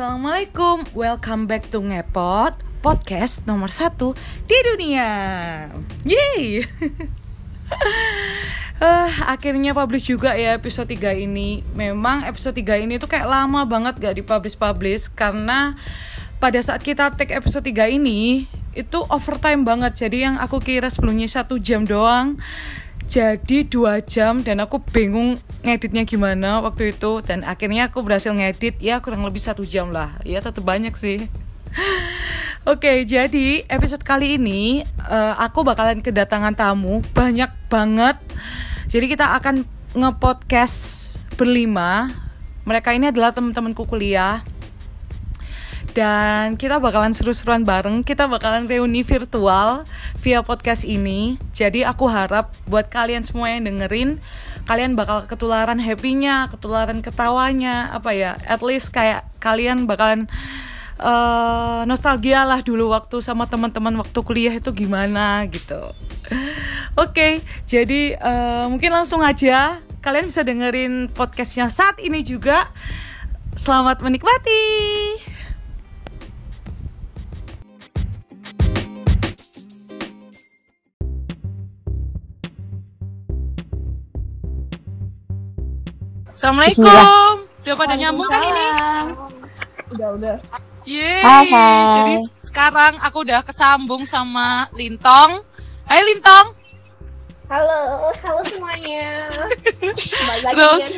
Assalamualaikum, welcome back to Ngepot Podcast nomor satu di dunia. Yeay. Uh, Akhirnya publish juga ya episode 3 ini. Memang episode 3 ini tuh kayak lama banget gak dipublish-publish Karena pada saat kita take episode 3 ini Itu overtime banget. Jadi yang aku kira sebelumnya satu jam doang jadi dua jam dan aku bingung ngeditnya gimana waktu itu dan akhirnya aku berhasil ngedit ya kurang lebih satu jam lah ya tetap banyak sih Oke, okay, jadi episode kali ini uh, aku bakalan kedatangan tamu banyak banget. Jadi kita akan ngepodcast berlima. Mereka ini adalah teman-temanku kuliah dan kita bakalan seru-seruan bareng. Kita bakalan reuni virtual via podcast ini. Jadi aku harap buat kalian semua yang dengerin kalian bakal ketularan happynya ketularan ketawanya. Apa ya? At least kayak kalian bakalan uh, nostalgia lah dulu waktu sama teman-teman waktu kuliah itu gimana gitu. Oke okay, jadi uh, mungkin langsung aja. Kalian bisa dengerin podcastnya saat ini juga. Selamat menikmati Assalamualaikum. Udah pada nyambung kan ini? Udah, udah. Yeay. Hai, hai. Jadi sekarang aku udah kesambung sama Lintong. Hai Lintong. Halo, halo semuanya. Terus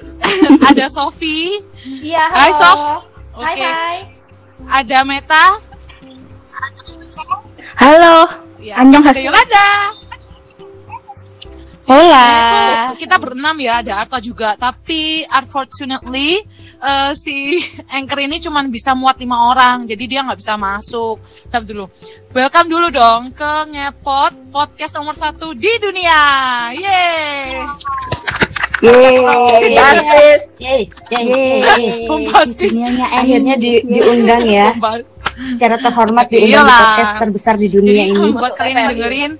ada Sofi. Iya, halo. Hai Sof. Oke. Hai, hai. Ada Meta. Halo. Ya, Anjong Yolanda. Hola. Itu kita berenam ya, ada Arta juga. Tapi unfortunately uh, si anchor ini cuma bisa muat lima orang, jadi dia nggak bisa masuk. Tapi dulu, welcome dulu dong ke ngepot podcast nomor satu di dunia. Yeay. Yeay, Bombastis. Yeay, yeay, Bombastis. Dunianya akhirnya di, diundang ya. Secara terhormat diundang di podcast terbesar di dunia Jadi, ini. buat kalian yang dengerin,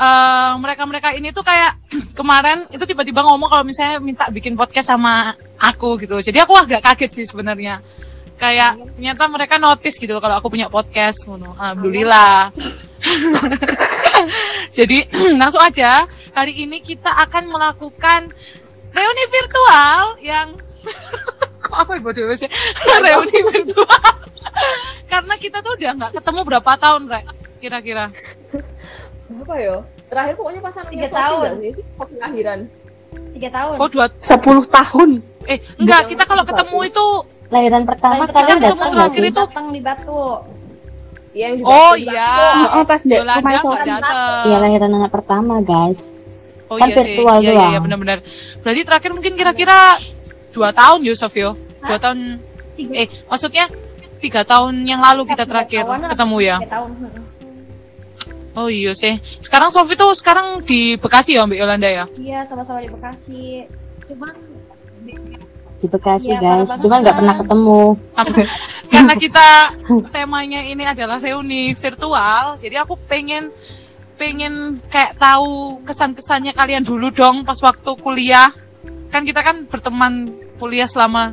uh, mereka-mereka ini tuh kayak kemarin itu tiba-tiba ngomong kalau misalnya minta bikin podcast sama aku gitu. Jadi aku agak kaget sih sebenarnya. Kayak ternyata mereka notice gitu kalau aku punya podcast ngono. Alhamdulillah. Jadi langsung aja hari ini kita akan melakukan reuni virtual yang kok apa ibu dulu sih reuni virtual karena kita tuh udah nggak ketemu berapa tahun Re kira-kira berapa ya? Terakhir pokoknya pas tiga tahun. sih? Pengakhiran. Tiga tahun. Oh dua sepuluh tahun. Eh enggak kita kalau ketemu itu lahiran pertama Lahiran kalian datang nggak terakhir sih? itu Datang di Batu. Yang di Oh Batu- iya. Oh, pas deh Yolanda rumah. Iya lahiran anak pertama guys. Oh Kan iya sih. virtual Iya iya doang. iya benar-benar. Berarti terakhir mungkin kira-kira dua tahun Yusuf yo. Dua tahun. Tiga. Eh maksudnya tiga tahun yang lalu kita terakhir atau ketemu ya. Tiga tahun. Oh iya sih. Sekarang Sofi tuh sekarang di Bekasi ya Mbak Yolanda ya. Iya, sama-sama di Bekasi. Cuman Di Bekasi Iya, guys. Cuman nggak pernah ketemu. Karena kita temanya ini adalah reuni virtual, jadi aku pengen pengen kayak tahu kesan-kesannya kalian dulu dong pas waktu kuliah. Kan kita kan berteman kuliah selama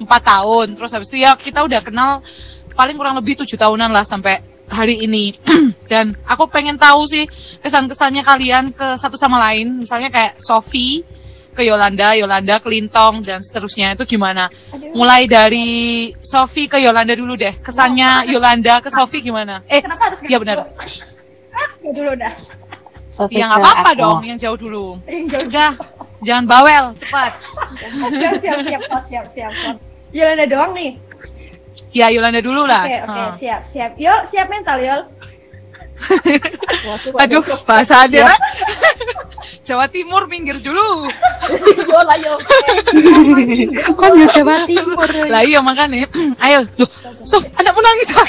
empat tahun, terus habis itu ya kita udah kenal paling kurang lebih tujuh tahunan lah sampai hari ini. Dan aku pengen tahu sih kesan-kesannya kalian ke satu sama lain, misalnya kayak Sofi ke Yolanda, Yolanda ke Lintong dan seterusnya itu gimana? aduh, Mulai dari Sofi ke Yolanda dulu deh. Kesannya Yolanda ke Sofi gimana? Eh, kenapa harus iya benar. Dulu dah. Sofi Ya nggak apa-apa aku. dong, yang jauh dulu. Yang jauh. Udah, jangan bawel, cepat. siap, siap, siap, siap, siap, siap, siap. Yolanda doang nih. Ya Yolanda dulu lah. Oke, oke, Heeh. siap, siap. Yol, siap mental, Yol. Aduh, bahasa aja kan? Jawa Timur minggir dulu. Yol, ayo. Kok di Jawa Timur? Lah iya makanya. Ayo, loh. Sof, anakmu nangis ah.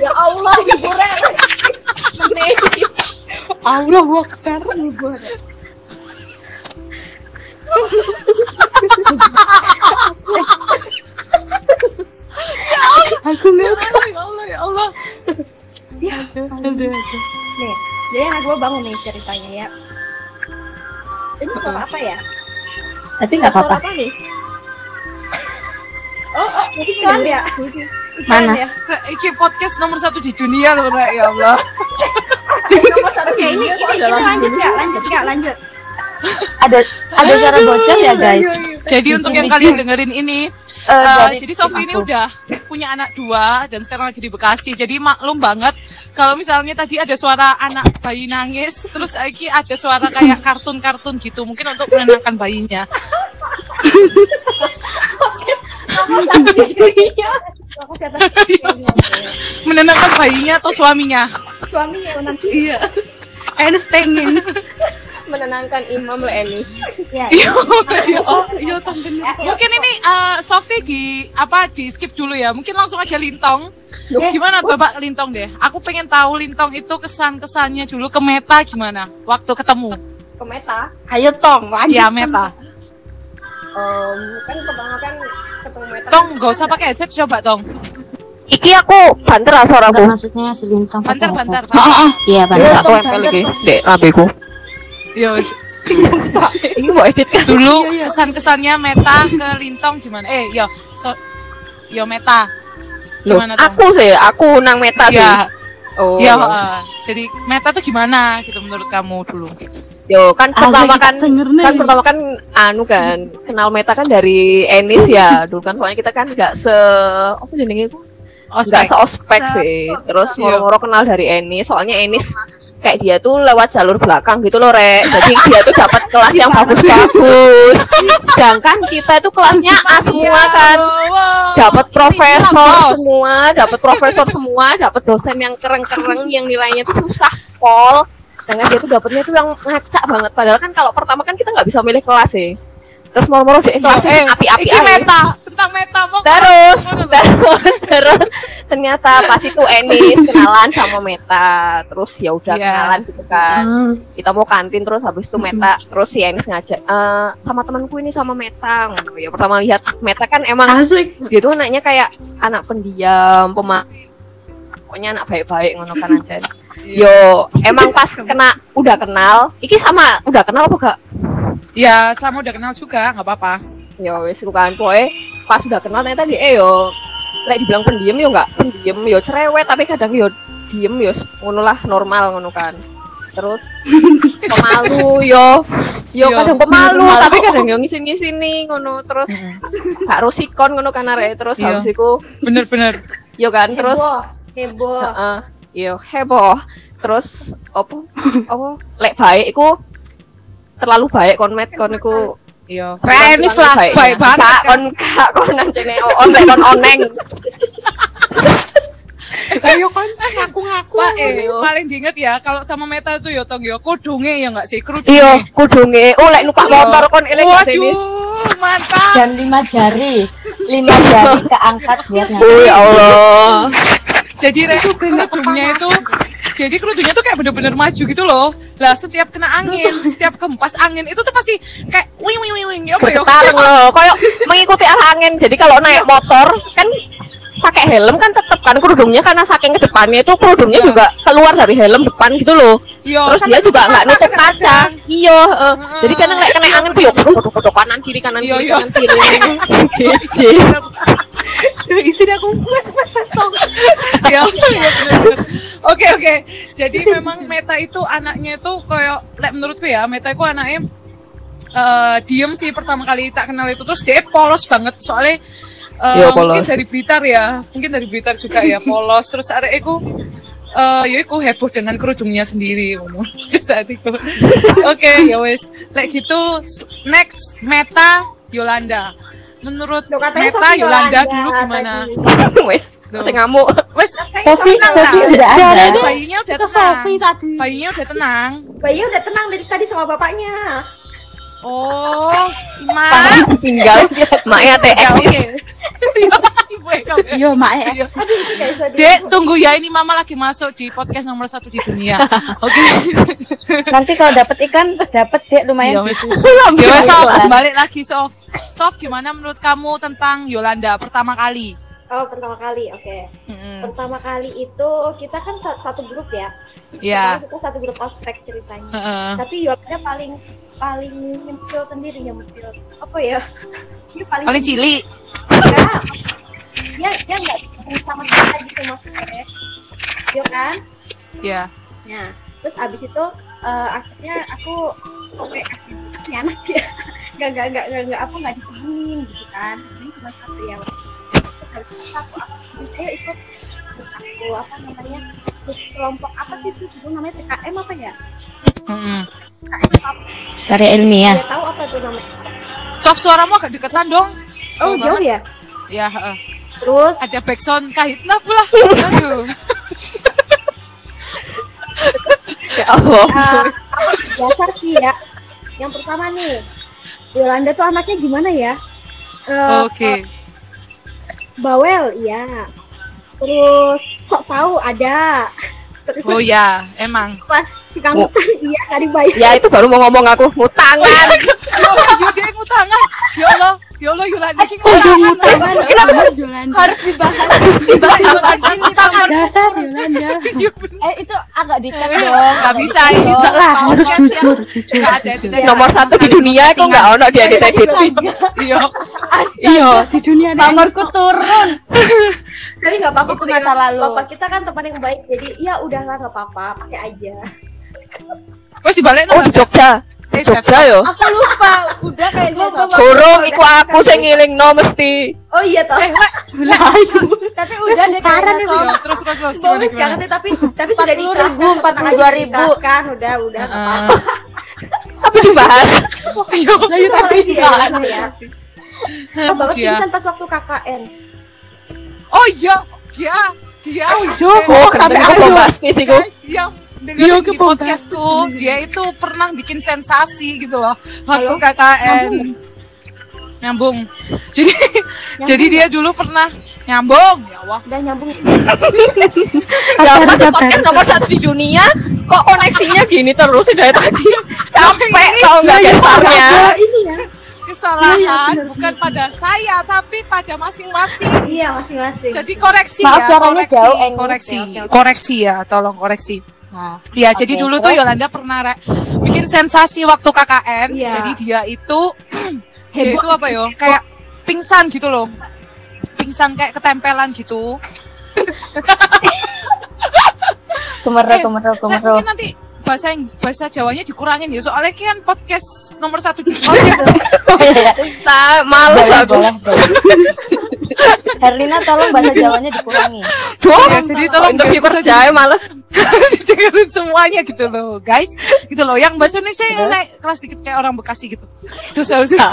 Ya Allah, ibu Ren. Nih. Allah. Aku nggak Ya Allah, ya Allah. Ya, nih. Jadi anak gue bangun nih ceritanya ya. Ini suara apa ya? Tapi nggak Suara apa-apa. apa nih? Oh, oh, iklan ya? Mana? ya? Iki podcast nomor satu di dunia loh, ya Allah. Nomor satu ini, dunia ini, ini lanjut ya, lanjut ya, lanjut. Ada ada suara bocor ya guys. Jadi untuk yang kalian dengerin ini, Dari jadi Sofi ini udah punya anak dua dan sekarang lagi di Bekasi. Jadi maklum banget kalau misalnya tadi ada suara anak bayi nangis, terus lagi ada suara kayak kartun-kartun gitu, mungkin untuk menenangkan bayinya. Menenangkan bayinya atau suaminya? suaminya nanti. Iya. Enes pengen. Menenangkan Imam Leni. Ya, Oh, iya tong bener. Mungkin ini eh, Sofi di apa di skip dulu ya. Mungkin langsung aja Lintong. Gimana coba Lintong deh? Aku pengen tahu Lintong itu kesan-kesannya dulu ke Meta gimana waktu ketemu. Ke Meta. Ayo tong, lanjut. Ya Meta. Em, kan pertama kan ketemu Meta. Tong, gak usah pakai headset coba Tong. Iki aku banter lah suaraku. maksudnya si Lintong pakai Bantar, bantar, headset. bantar. Iya, Terus bantar. aku empel lagi dek lambeku. Ya wis. Ini mau edit kan? Dulu kesan-kesannya Meta ke Lintong gimana? Eh, yo, so, yo Meta. Loh, Gimana Tong? aku sih, aku nang Meta sih. Ya, Oh. ya. iya. eh, jadi Meta tuh gimana gitu menurut kamu dulu? Yo, kan pertama kita kan kan pertama kan anu kan kenal Meta kan dari Enis ya. Dulu kan soalnya kita kan nggak se apa jenenge itu? Nggak Ospek. seospek sih. Terus Iya. moro-moro kenal dari Enis, soalnya Enis kayak dia tuh lewat jalur belakang gitu loh, Rek. Jadi dia tuh dapat kelas yang bagus-bagus. Sedangkan kita itu kelasnya A semua kan. Dapat profesor semua, dapat profesor semua, dapat dosen yang keren-keren yang nilainya tuh susah pol. Sedangkan dia tuh dapetnya tuh yang ngacak banget. Padahal kan kalau pertama kan kita nggak bisa milih kelas sih. Terus moro-moro di kelasnya api-api Iki aja. Meta, tentang Meta Terus, terus, terus ternyata pas itu Enis kenalan sama Meta. Terus ya udah Iya. kenalan gitu kan. Hmm. Kita mau kantin terus habis itu Meta. Terus si Enis ngajak "Eh, sama temanku ini sama Meta. Ya pertama lihat Meta kan emang Asik. dia tuh anaknya kayak anak pendiam, pema pokoknya anak baik-baik ngono kan aja. Yo, emang pas kena udah kenal, iki sama udah kenal apa gak? Ya, selama udah kenal juga nggak apa-apa. Yo wis iku kan poe pas udah kenal ternyata dia eh yo lek dibilang pendiam yo enggak pendiam yo cerewet tapi kadang yo diem yo ngono lah normal ngono kan. Terus pemalu yo yo Yo, kadang pemalu tapi kadang yo ngisin-ngisini ngono terus gak rusikon ngono kan arek terus Iya. habis iku Bener-bener. yo kan terus heboh, heboh. Heeh. Yo heboh. Terus opo? Opo? Lek baik iku terlalu baik kon met kon iku Iya. Renis lah, baik banget. Sa, kan. kon kak kon nancene on lek kon oneng. Ayo kan ngaku-ngaku. Pak, eh, paling diinget ya kalau sama Meta itu ya tong ya kudunge ya nggak sih kerudunge. Iya, kudunge oh lek numpak Iya. motor kon ini. Waduh, mantap. Dan lima jari, lima jari keangkat buat Oh ngaku. ya Allah. Jadi re, kerudungnya itu jadi kerudungnya tuh kayak bener-bener maju gitu loh. Lah setiap kena angin, setiap kempas angin itu tuh pasti kayak wing wing wing wing apa ya? Loh, koyo mengikuti arah angin. Jadi kalau naik motor kan pakai helm kan tetep kan kerudungnya karena saking ke depannya itu kerudungnya Iya. juga keluar dari helm depan gitu loh. Iya, Terus dia juga nggak nutup kaca. Iya, heeh. Heeh. jadi kadang lek kena angin tuh ya kodok-kodok kanan kiri kanan Iya, kiri iya. kanan kiri. Isi aku. Wes wes wes tong. Ya, iya, bener-bener. Oke oke. Jadi memang Meta itu anaknya itu kayak menurutku ya, Meta itu anaknya eh diem sih pertama kali tak kenal itu. Terus dia polos banget. Soalnya eh, Iya, mungkin polos. dari Blitar ya. Mungkin dari Blitar juga ya polos. Terus arek iku eh ya iku heboh dengan kerudungnya sendiri ngono. Saat itu. Oke ya wes lek gitu next Meta Yolanda menurut Loh, katanya Meta Sophie Yolanda Yolanda dulu gimana. Wes, saya ngamuk. wes Sofi, Sofi udah ada. bayinya udah tenang Sofi tadi. bayinya udah tenang Bayi udah tenang dari tadi sama bapaknya. oh Ima Tinggal maknya TX. Ya, oke. Iya. Iya, mak ya. Iya. Dek, tunggu ya ini Mama lagi masuk di podcast nomor satu di dunia. Oke. Nanti kalau dapet ikan, dapet dek Ya lumayan sih. Ya wes, balik lagi Sof. Sof, gimana menurut kamu tentang Yolanda pertama kali? Oh, pertama kali, oke. Mm-mm. Pertama kali itu kita kan sa- satu grup ya. Ya. Pertama Kita satu grup ospek ceritanya. Heeh. Tapi Yolanda paling paling nyempil sendiri nyempil. Apa ya? Dia paling Paling cilik. Dia dia nggak sama kita gitu maksudnya Yo kan Ya. Nah, terus abis itu eh, akhirnya aku kasih kasih anak ya. Gak gak gak gak, gak apa nggak ditemenin gitu kan. Ini cuma satu ya. Terus habis itu aku aku terus ayo ikut aku apa namanya kelompok apa sih itu dulu namanya PKM apa ya? Mm-mm. Karya ilmiah. Dia tahu apa tuh namanya? Sof suaramu agak deketan dong. Oh Jauh jauh ya. Ya, heeh. Terus ada backsound kahitna pula. Aduh. Ya Allah. eh, dasar sih ya. Yang pertama nih, Yolanda tuh anaknya gimana ya? Eh, Oke. Bawel, iya. Terus kok tahu ada. Terus Oh ya, emang. utang iya nggak dibayar. Ya itu baru mau ngomong aku ngutangan. Yo dia ngutangan. Ya Allah, ya Allah Yolanda ki ngutangan. Harus dibahas. Yolanda ngutangan. Dasar Yolanda. Eh itu agak dikat dong. Gak bisa ini Enggak lah, harus jujur, jujur. Nomor satu di dunia itu nggak ono dia di Reddit. Iya. Iya, di dunia ada Pamorku turun. Tapi nggak apa-apa Itu masa lalu. Bapak kita kan teman yang baik, jadi ya udahlah nggak apa-apa, pakai aja. Wes dibalik Oh di Jogja. Eh, Jogja yo. Aku lupa. Udah kayaknya. Sob. Burung iku aku sing no mesti. Oh iya toh. Eh, weh. Tapi udah deh. Sob. Iya, terus terus terus gimana ya, tapi tapi sudah 40.000, diikhlaskan. 42.000. Diikhlaskan, udah udah apa-apa. Tapi dibahas. Iya. Tapi ya. Oh, Bapak pingsan pas waktu KKN. Oh iya, dia dia Oh, sampai aku nih sih yang dengerin ke di podcastku. Dia itu pernah bikin sensasi gitu loh. Waktu KKN nyambung. Jadi jadi dia dulu pernah nyambung. Ya Allah. Udah nyambung. Ya mas podcast nomor satu di dunia kok koneksinya gini terus sih dari tadi? Capek tau nggak dasarnya Oh, ini ya. kesalahan bukan pada saya tapi pada masing-masing. Iya, masing-masing. jadi koreksi Maaf, ya suaranya koreksi jauh, koreksi. oke. koreksi ya tolong koreksi Nah, Ya, jadi dulu tuh Yolanda pernah bikin sensasi waktu KKN. Iya. Jadi dia itu dia itu apa yo? Kayak pingsan gitu loh. Pingsan kayak ketempelan gitu. kemeru, kemeru, Rek, kemeru. mungkin nanti bahasa bahasa Jawanya dikurangin ya. Soalnya kan podcast nomor satu di Oh, iya. nah males Boleh, aku. Herlina tolong bahasa Jawanya dikurangi. Ya, jadi tolong untuk dipercaya males dengerin semuanya gitu loh, guys. Gitu loh. Yang bahasa Indonesia yang naik kelas dikit kayak orang Bekasi gitu. Terus habis itu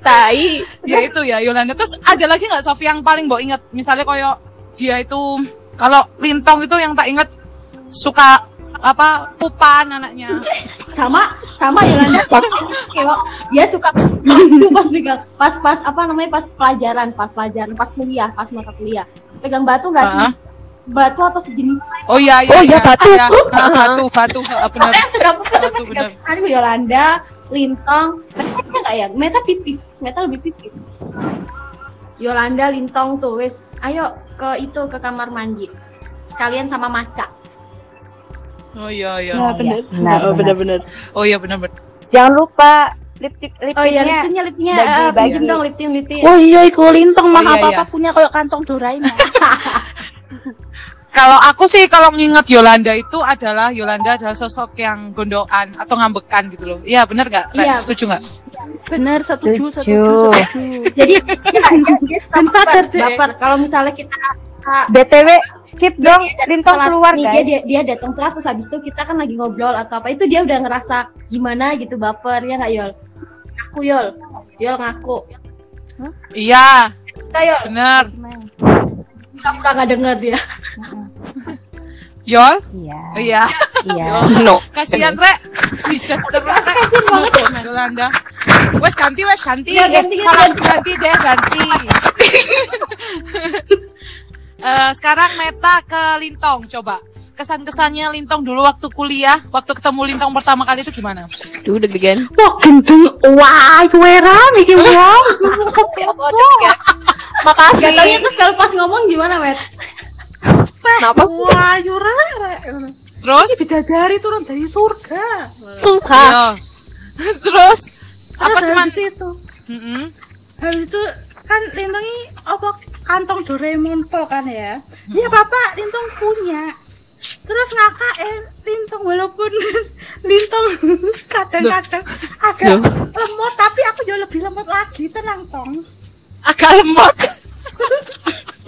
tai ya itu ya Yolanda terus ada lagi nggak Sofi yang paling mau inget misalnya koyo dia itu kalau lintong itu yang tak inget suka apa pupan anaknya. Sama sama Yolanda. Kayak dia suka pas pegang pas pas apa namanya pas pelajaran pas pelajaran pas kuliah pas mata kuliah. Pegang batu nggak sih? Batu atau sejenis oh iya iya Oh, iya, batu. iya. Ah, batu batu. Benar. Pokoknya suka itu Batu, pas benar. sekali Yolanda Lintong. Meta nggak ya? Meta pipis. Meta lebih pipis. Yolanda Lintong tuh wes. Ayo ke itu ke kamar mandi. Sekalian sama maca oh iya iya Nah, benar. benar, Oh, benar-benar. oh iya benar benar Jangan lupa lip tip lip oh iya tipnya. liptinnya liptinnya bagi- eh, bagi. pinjem dong liptin liptin Oh iya, iku lintong mah Oh, iya, apa-apa iya. punya kayak kantong Doraemon. kalau aku sih kalau nginget Yolanda itu adalah Yolanda adalah sosok yang gondokan atau ngambekan gitu loh iya benar nggak Rek? Iya. setuju nggak Bener, setuju, Setuju. setuju, setuju. jadi dia suka Dan sadar, baper, baper kalau misalnya kita BTW skip dong dia lintong telat. keluar nih, guys. Dia, dia, dia datang telat terus habis itu kita kan lagi ngobrol atau apa. Itu dia udah ngerasa gimana gitu baper ya nggak Yol? Aku Yol, Yol ngaku. iya. Kita Yol, benar kamu nggak denger dia. Yol? Iya. iya. Iya. no. Kasihan rek dijudge terus rek Yolanda. Wes ganti wes ganti. Ya, ganti, salah ganti. ganti deh ganti Eh, sekarang Meta ke Lintong coba kesan-kesannya Lintong dulu waktu kuliah waktu ketemu Lintong pertama kali itu gimana duh deg-degan Wah, gendeng. Wah, wera iki wong. makasih Gak taunya terus kalau pas ngomong gimana, Met? kenapa Wah, yura. terus Bidadari turun dari surga. suka Iya. terus apa Terus cuman habis itu? Mm-mm. Habis itu kan Lintong ini apa kantong Doraemon pol kan ya. Ya Bapak, Lintong punya. Terus ngakak eh Lintong walaupun Lintong kadang-kadang agak lemot tapi aku jauh lebih lemot lagi, tenang tong. Agak lemot.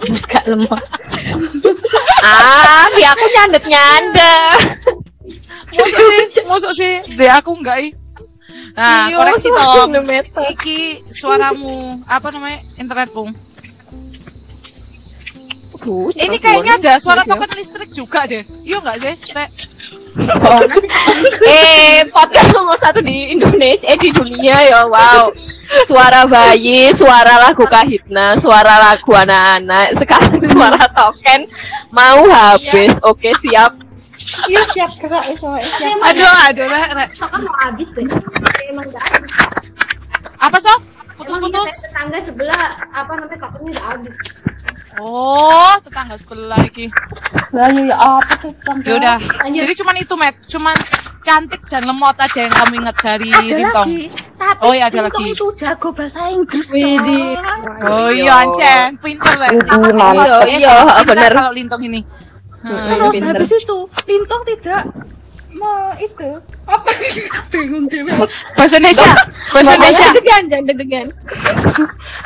Agak lemot. Ah, si aku nyandet nyandet. Masuk sih, masuk sih. Deh aku enggak ih. Nah, Iya, koreksi dong. Iki suaramu apa namanya? Internetmu. Ini kayaknya ada suara token listrik juga deh. Iya enggak sih? Rek? Eh, podcast nomor satu di Indonesia, eh di dunia ya, wow. Suara bayi, suara lagu kahitna, suara lagu anak-anak, sekarang suara token mau habis. Oke, siap. Iya siap gerak itu, eh, siap. Aduh, aduh, Rek. kan mau habis deh emang nggak habis Apa, Sof? Putus-putus. tetangga sebelah apa namanya katanya udah habis Oh, tetangga sebelah iki. Lah ya apa sih Tong? Ya udah. Jadi cuman itu, Met. Cuman cantik dan lemot aja yang kamu ingat dari Ada Lintong. lagi. Tapi Oh, iya, ada Lintong lagi. itu jago bahasa Inggris. Cong. Oh iya, Ancen, pinter mantap. Iya, Iya, bener. kalau Lintong ini. Hmm. Terus habis itu Lintong tidak mau itu apa bingung deh Bahasa Indonesia. Bahasa Indonesia. Jangan deg-degan.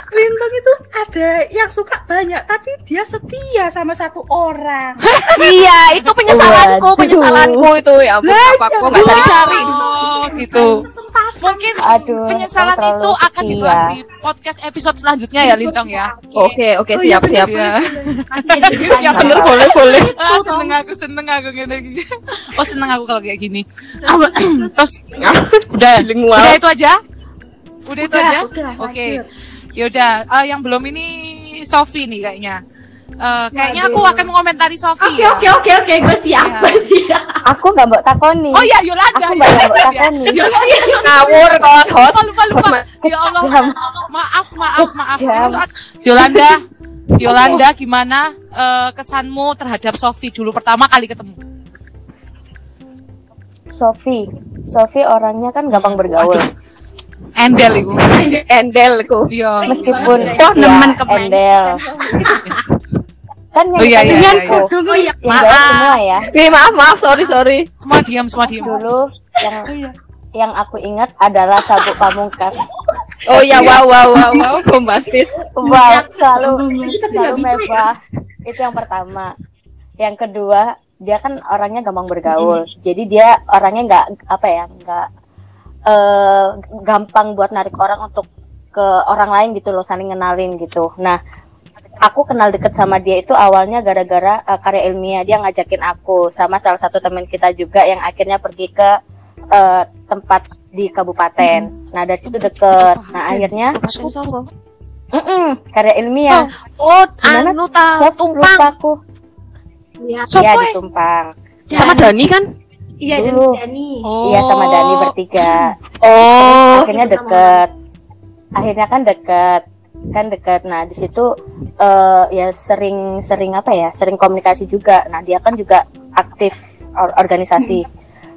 Lintong itu ada yang suka banyak tapi dia setia sama satu orang Iya, itu penyesalanku, Waduh. penyesalanku itu ya ampun, apa ya nggak cari-cari. Oh, gitu. Mungkin Aduh, penyesalan itu terlalu akan setia. dibahas di podcast episode selanjutnya ya, Lintong ya. Oke, oke, Oh, iya, siap, siap. Iya. Siap, bener, boleh, boleh. Ah, seneng aku, seneng aku gini. Oh, seneng aku kalau kayak gini. Apa? Terus udah, Bilingual. udah itu aja. Udah itu Udah, aja. udah, Oke. lanjut. Yaudah, eh, yang belum ini Sofi nih kayaknya. Eh, kayaknya aku akan mengomentari Sofi oke ya. oke oke oke gue siap Iya. gue siap Aku nggak mau takoni. Oh iya, Yolanda. Aku nggak mau Yolanda. takoni. Yolanda. Ngawur kawan host. Lupa, lupa, lupa. Host Ya Allah. Maaf, maaf, maaf. Jam. Yolanda, Yolanda gimana eh, kesanmu terhadap Sofi dulu pertama kali ketemu? Sofi, Sofi orangnya kan gampang bergaul. Aduh. Endel itu. Endelku. Iya. Meskipun Oh, ya, nemen kemarin. endel. kan yang Oh, iya, iya, iya, aku, oh iya yang gaul semua ya. Eh, maaf, maaf, sorry, sorry. Semua diam, semua diam. Dulu yang yang aku ingat adalah sabuk pamungkas. Oh iya, wow, wow, wow, wow, bombastis. Wow, selalu selalu bisa ya. mewah. Itu yang pertama. Yang kedua, dia kan orangnya gampang bergaul. Jadi dia orangnya nggak apa ya, nggak eh, gampang buat narik orang untuk ke orang lain gitu loh, saling kenalin gitu. Nah, aku kenal deket sama dia itu awalnya gara-gara eh, karya ilmiah dia ngajakin aku sama salah satu teman kita juga yang akhirnya pergi ke eh, tempat di kabupaten. Nah dari situ deket. Nah akhirnya Mm-mm, karya ilmiah. Oh, Gimana? anu ta, Sof, tumpang. lupa aku. Iya Sopo, Iya eh? di Tumpang. Sama Dani kan? iya dan Dulu. Dani Oh. Iya sama Dani bertiga. Oh, Akhirnya deket. Akhirnya kan deket. Kan deket. Nah di situ eh, ya sering sering apa ya? Sering komunikasi juga. Nah dia kan juga aktif or- organisasi.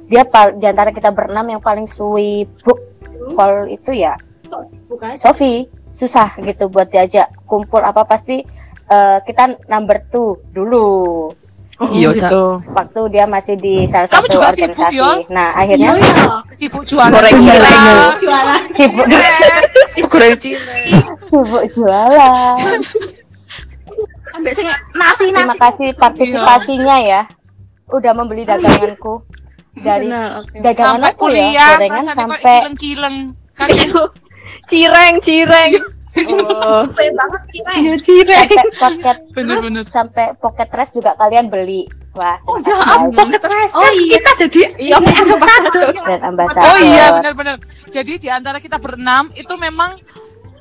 Dia pal- di antara kita berenam yang paling sibuk call itu ya Sofi susah gitu buat diajak kumpul apa pasti eh, kita number two dulu Iya, gitu. waktu dia masih di salah Kamu satu juga sibuk, organisasi. Yol? Nah iya akhirnya iya Sibuk jualan Goreng jualan. Sibuk. Goreng sibuk jualan. ambek sing nasi Terima nasi kasih partisipasinya ya, udah membeli daganganku. Dari dagangan Sampai aku ya kuliah, gorengan rasanya kok sampai kileng-kileng. Kan cireng, cireng. Oh, Keren banget kita ya sampai pocket sampai pocket dress juga kalian beli. Wah, oh terima ya ampun ketres Oh, iya. kita jadi iya, ambasador brand ambassador. Oh iya benar-benar. Jadi di antara kita berenam itu memang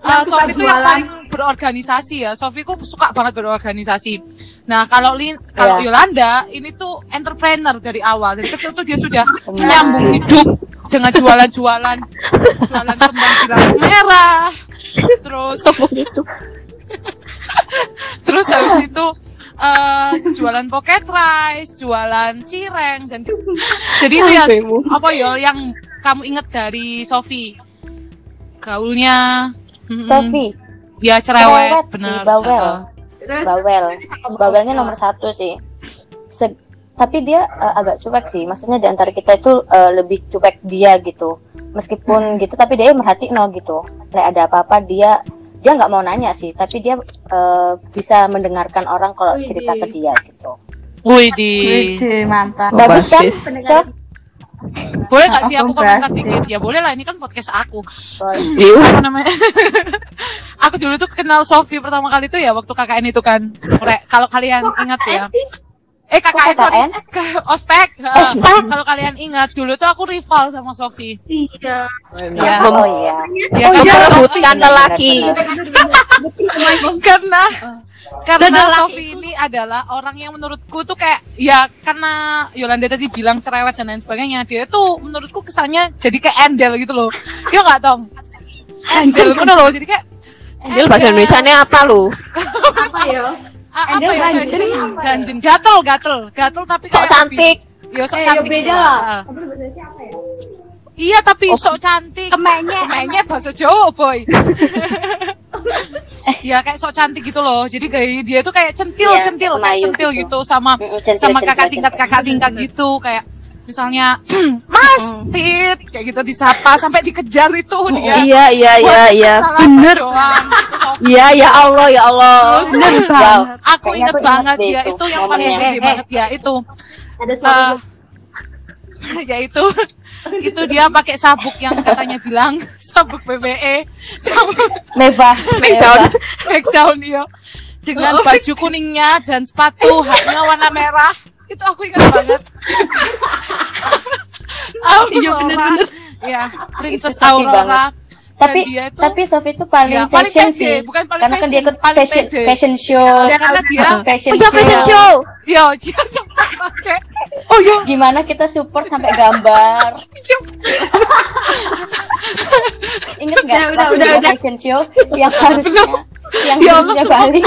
uh, Sofi itu yang paling berorganisasi ya. Sofi ku suka banget berorganisasi. Nah kalau Lin, kalau Iya. Yolanda ini tuh entrepreneur dari awal. Dari kecil tuh dia sudah menyambung hidup dengan jualan-jualan, jualan kembang merah. Terus terus habis itu eh, jualan pocket rice, jualan cireng dan jadi itu ya apa ya yang kamu ingat dari Sofi gaulnya. Sofi, ya cerewet, Cerewet sih, bener. bawel. Terus bawel bawelnya nomor satu sih Se- tapi dia eh, agak cuek sih maksudnya di antara kita itu eh, lebih cuek dia gitu meskipun gitu tapi dia merhatiin no gitu kayak ada apa-apa dia dia nggak mau nanya sih tapi dia eh, bisa mendengarkan orang kalau cerita ke dia gitu Wih di. Wih, mantap. bagus kan. Sof? Boleh gak sih aku komentar dikit? Ya boleh lah, ini kan podcast aku. Apa namanya? aku dulu tuh kenal Sofi pertama kali tuh ya waktu KKN itu kan. Kalau kalian ingat ya. Eh KKN, sorry. Ke- Ospek. Ospek. Kalau kalian ingat dulu tuh aku rival sama Sofi. Iya. Ya. oh iya Ya, Oh, karena iya, Benar, lelaki. karena karena Sofi ini adalah orang yang menurutku tuh kayak ya karena Yolanda tadi bilang cerewet dan lain sebagainya dia tuh menurutku kesannya jadi kayak endel gitu loh iya nggak tong endel ngono loh jadi kayak Angel bahasa Indonesia apa lu? Apa ya? Ah, apa Endel ya? Ganjen ganjen apa ganjen gatel gatel. Gatel tapi kayak cantik? iya sok Eh, cantik beda lah. Apa siapa ya? iya tapi sok cantik. Kemenye. Kemenye bahasa Jawa boy. Ya kayak sok cantik gitu loh. Jadi kayak dia tuh kayak centil Iya, centil kayak centil gitu. gitu, sama centil, sama kakak centil. tingkat kakak tingkat gitu. Kayak misalnya Mas Tit kayak gitu disapa sampai dikejar itu dia. Iya iya iya iya. kesalahan doang gitu. Iya ya Allah ya Allah. Terus wow aku inget aku inget banget ya itu itu yang paling gede banget ya itu. Ada Eh, ya itu itu dia pakai sabuk yang katanya bilang sabuk BBE sabuk mewah Smackdown. Smackdown ya dengan baju kuningnya dan sepatu haknya warna merah. Itu aku ingat banget Aurora ya Princess Itu Aurora tapi Dan dia itu tapi Sofi itu paling Ya, paling fashion pede, sih. bukan paling karena kan dia fashion, ikut paling fashion pede. fashion show. Karena dia fashion, Oh iya fashion show. ya dia sempat pakai. Oh ya. Gimana kita support sampai gambar? Inget nggak Ya, udah, pas udah, dia udah. fashion show yang harusnya yang ya harusnya balik?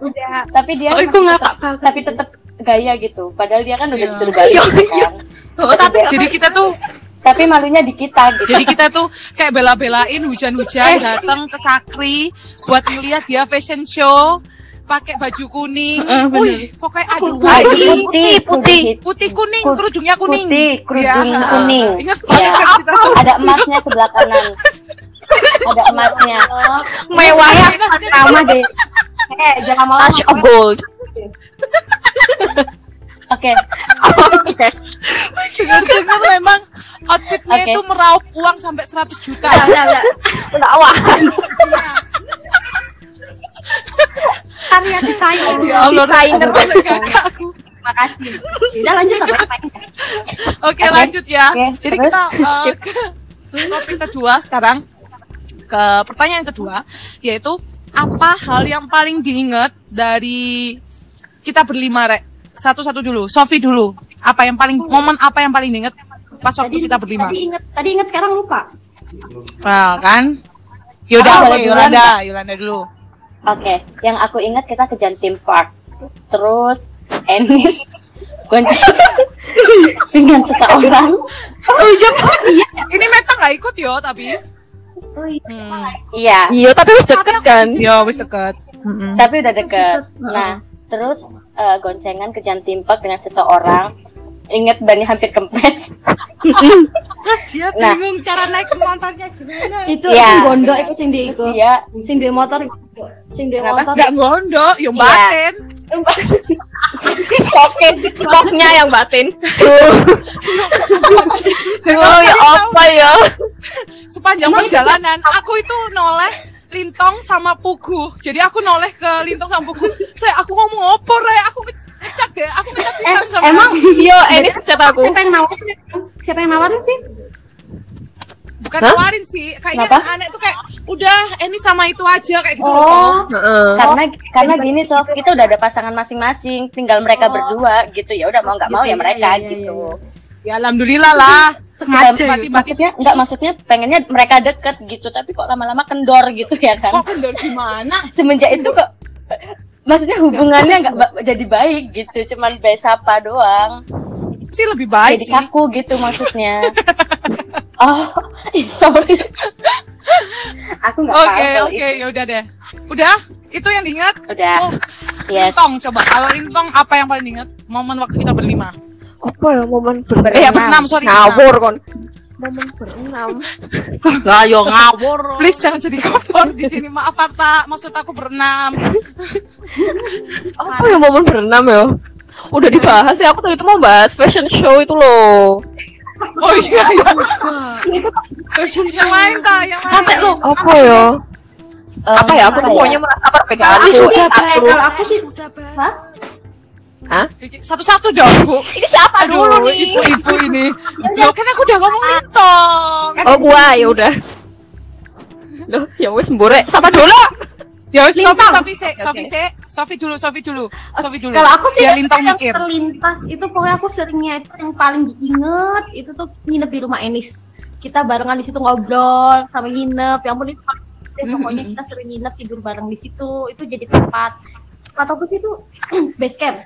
udah. Tapi dia Oh, tetap- ngakak banget. tapi tetap gaya gitu padahal dia kan udah Iya. disuruh balik gitu kan Oh, tapi jadi kita tuh tapi malunya di kita gitu Jadi kita tuh kayak bela-belain hujan-hujan datang ke Sakri buat ngeliat dia fashion show pakai baju kuning. Wih, pokoknya aduh wih, putih putih. putih kuning, Put- kerudungnya kuning. putih kerudung Ya. kuning Ingat ya. kan kita semua. ada emasnya sebelah kanan ada emasnya Mewahnya sama deh. Eh, jangan lama-lama. touch of gold. oke Dengar-dengar memang outfitnya Oke. itu meraup uang sampai 100 juta. Udah, udah. Pendakwaan. Karya desainer. Ya Allah, Desainer. aku. Makasih. Udah lanjut sama apa Oke, lanjut ya. Oke, Jadi terus? kita uh, ke topik kedua sekarang. Ke pertanyaan kedua, yaitu apa hal yang paling diingat dari kita berlima, Rek? Satu-satu dulu. Sofi dulu. Apa yang paling momen apa yang paling diingat pas waktu kita berlima? Tadi inget, tadi inget sekarang lupa. Nah, kan? Yaudah, Ah, duluan Yolanda, Yolanda dulu. Oke, yang aku ingat kita ke Jantim Park. Terus Enis gonceng dengan seseorang. Oh iya, ini Meta nggak ikut yo, tapi. Oh iya. Hmm. Iya, Iya tapi wis deket kan. Yo, wis deket. tapi udah deket. Nah, terus eh, goncengan ke Jantim Park dengan seseorang. Ingat bannya hampir kempes. terus dia Nah. bingung cara naik motornya gimana. Itu sing gondok itu sing Terus diiku. dia Sing duwe motor gondok. Sing duwe Kenapa? motor. Nggak gondok, yo Iya. batin. Stoknya, stoknya yang batin. Oh ya apa ya? sepanjang perjalanan aku itu noleh lintong sama pugu jadi aku noleh ke lintong sama pugu saya aku ngomong opo re aku nge- ngecat deh aku ngecat Eh, sisan sama emang Iya, ini chat aku. siapa yang nawarin? Siapa yang nawarin sih? bukan Hah? nawarin sih kayaknya Kenapa? aneh tuh kayak udah ini sama itu aja kayak gitu loh Oh, Sof. Heeh. karena karena gini Sof, kita udah ada pasangan masing-masing, tinggal mereka berdua gitu ya. Udah mau nggak mau ya mereka gitu. ya alhamdulillah lah Sengaja mati gitu. Maksudnya enggak maksudnya pengennya mereka deket gitu, tapi kok lama-lama kendor gitu ya kan. kok kendor gimana Semenjak itu kok maksudnya hubungannya nggak ba- jadi baik gitu, cuman besapa doang. sih lebih baik jadi sih kaku gitu maksudnya. oh, sorry. aku nggak Oke, oke, itu. ya udah deh. Udah? Itu yang diingat? Udah. Oh, Yes. Intong coba. Kalau Intong apa yang paling diingat? Momen waktu kita berlima. Apa ya momen berenam? Eh, ya berenam, sorry. Ngawur kon. Momen berenam. Lah yo ngawur. Please jangan jadi kompor di sini. Maaf Arta, maksud aku berenam. Apa ya momen berenam ya? Udah dibahas ya, aku tadi tuh mau bahas fashion show itu loh. Oh iya, iya. yang lain tak, yang lain. Sampai lo. Apa ya? Apa ya? Aku tuh pokoknya merasa perbedaan Aku sih, Aku, sih, Hah? Satu-satu dong, Bu. Ini siapa dulu Aduh, nih? ibu-ibu ini. Loh, kan aku udah ngomong Intong. Oh gua ya udah. Loh, ya wes mbore. Sama dulu. Ya wes, Sofi. Sofi, se, Sofi, se, Sofi dulu, Sofi dulu, Sofi dulu. Kalau aku sih Biar Lintang yang mikir. terlintas itu pokoknya aku seringnya itu yang paling diinget itu tuh nginep di rumah Enis. Kita barengan di situ ngobrol sama nginep. Ya ampun itu paling deh, pokoknya kita sering nginep tidur bareng di situ. Itu jadi tempat atau sih itu base camp.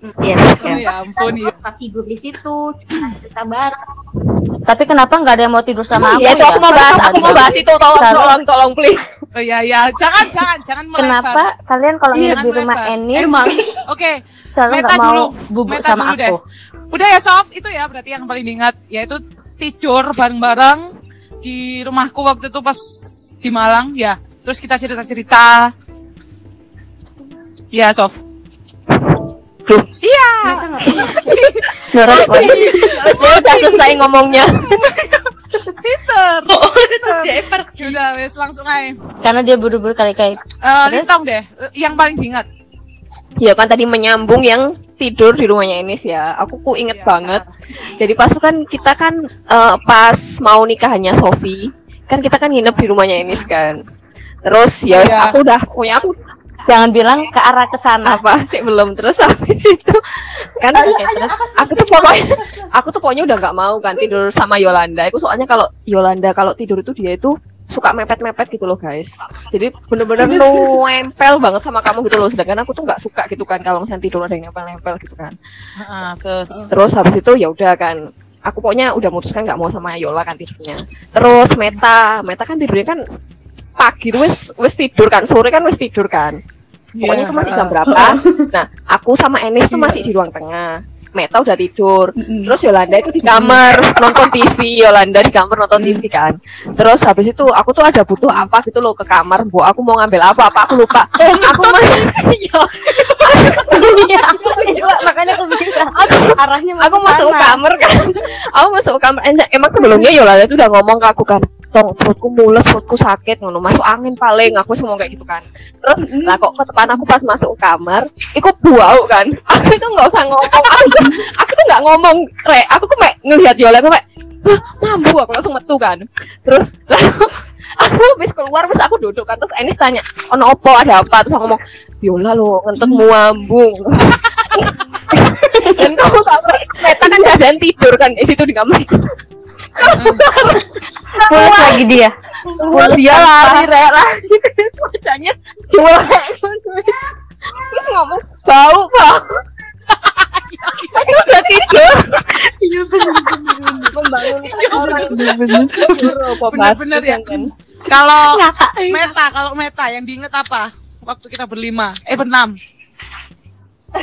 Iya, Oh, ya ampun, ya. Kita tidur di situ, kita bareng. Tapi kenapa nggak ada yang mau tidur sama aku Ya itu aku mau bahas, aku mau bahas itu tolong tolong tolong please. Oh iya, iya. Jangan, jangan, jangan melebar. Kenapa kalian kalau Iya, nginep di rumah. Enis Emang Oke, selalu Meta nggak mau dulu. bubuk Meta sama dulu deh. aku? Udah ya, Sof. Itu ya berarti yang paling diingat. Yaitu tidur bareng-bareng di rumahku waktu itu pas di Malang. Ya, terus kita cerita-cerita. Ya, Sof. Iya. Respon. Terus dia udah selesai ngomongnya. Peter. Oh, itu pergi. Udah, wes langsung aja. Karena dia buru-buru kali kali. Eh, Lintang deh, yang paling diingat. Ya kan tadi menyambung yang tidur di rumahnya Enis ya. Aku ku inget banget. Jadi pas itu kan kita kan eh, pas mau nikahannya Sofi, kan kita kan nginep di rumahnya Enis kan. Terus ya Iya. aku udah pokoknya aku Jangan bilang ke arah ke sana. apa sih belum terus habis itu kan aku tuh pokoknya aku tuh pokoknya udah nggak mau kan tidur sama Yolanda. Aku soalnya kalau Yolanda kalau tidur itu dia itu suka mepet-mepet gitu loh guys. Jadi bener-bener nempel banget sama kamu gitu loh. Sedangkan aku tuh nggak suka gitu kan kalau misalnya tidur ada yang nempel-nempel gitu kan. Heeh, terus Terus habis itu ya udah kan. Aku pokoknya udah mutuskan nggak mau sama Yola kan tidurnya. Terus Meta, Meta kan tidurnya kan pagi wes wes tidur kan, sore kan wes tidur kan. Pokoknya Iya, itu masih jam berapa? Nah, aku sama Enis tuh masih di ruang tengah. Meta udah tidur. Terus Yolanda itu di kamar nonton TV. Yolanda di kamar nonton TV kan. Terus habis itu aku tuh ada butuh apa gitu loh ke kamar. Bu, aku mau ngambil apa? Apa aku lupa. aku masih Iya. Iya, makanya aku aku arahnya aku masuk ke kamar kan aku masuk ke kamar emang sebelumnya Yolanda tuh udah ngomong ke aku kan tong perutku mules perutku sakit ngono. Masuk angin paling. Aku semua kayak gitu kan. Terus lah kok ke depan aku pas masuk kamar ikut bau kan. Aku itu nggak usah ngomong. Aku tuh, aku tuh nggak ngomong re aku tuh kayak ngelihat Yolanda aku kayak "Hah, mampu aku langsung metu kan. Terus lalu aku habis keluar terus aku duduk kan. Terus Enis tanya ono opo? Ada apa? Terus aku ngomong Yola lo ngentut muambung dan kamu tahu Meta kan keadaan tidur kan di situ di kamar pulas lagi dia. Terus dia lari rek lari terus wajahnya jelek terus terus ngomong bau bau Aku udah tidur Iya benar. orang tidur apa Bener-bener ya. kan Kalau Meta, kalau Meta yang diinget apa? Waktu kita berlima, eh berenam.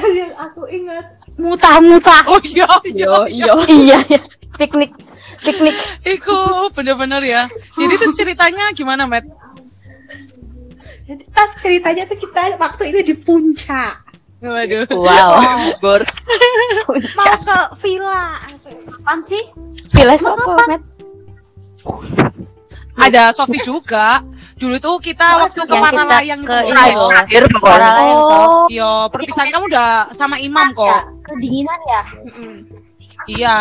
yang aku ingat muta-muta Oh iya, iya, iya. yo Iya, iya. Piknik, piknik. Iku bener-bener ya. Jadi itu ceritanya gimana, Met? jadi pas ceritanya tuh kita waktu itu di puncak Waduh. wow bor mau ke villa asik. Apaan sih? Pilih apa, Met? Ada Sofi juga. Dulu tuh kita waktu ke yang itu ke loh. loh. terakhir. Oh, Yo, perpisahan kamu udah sama Imam kok. kedinginan ya? Iya.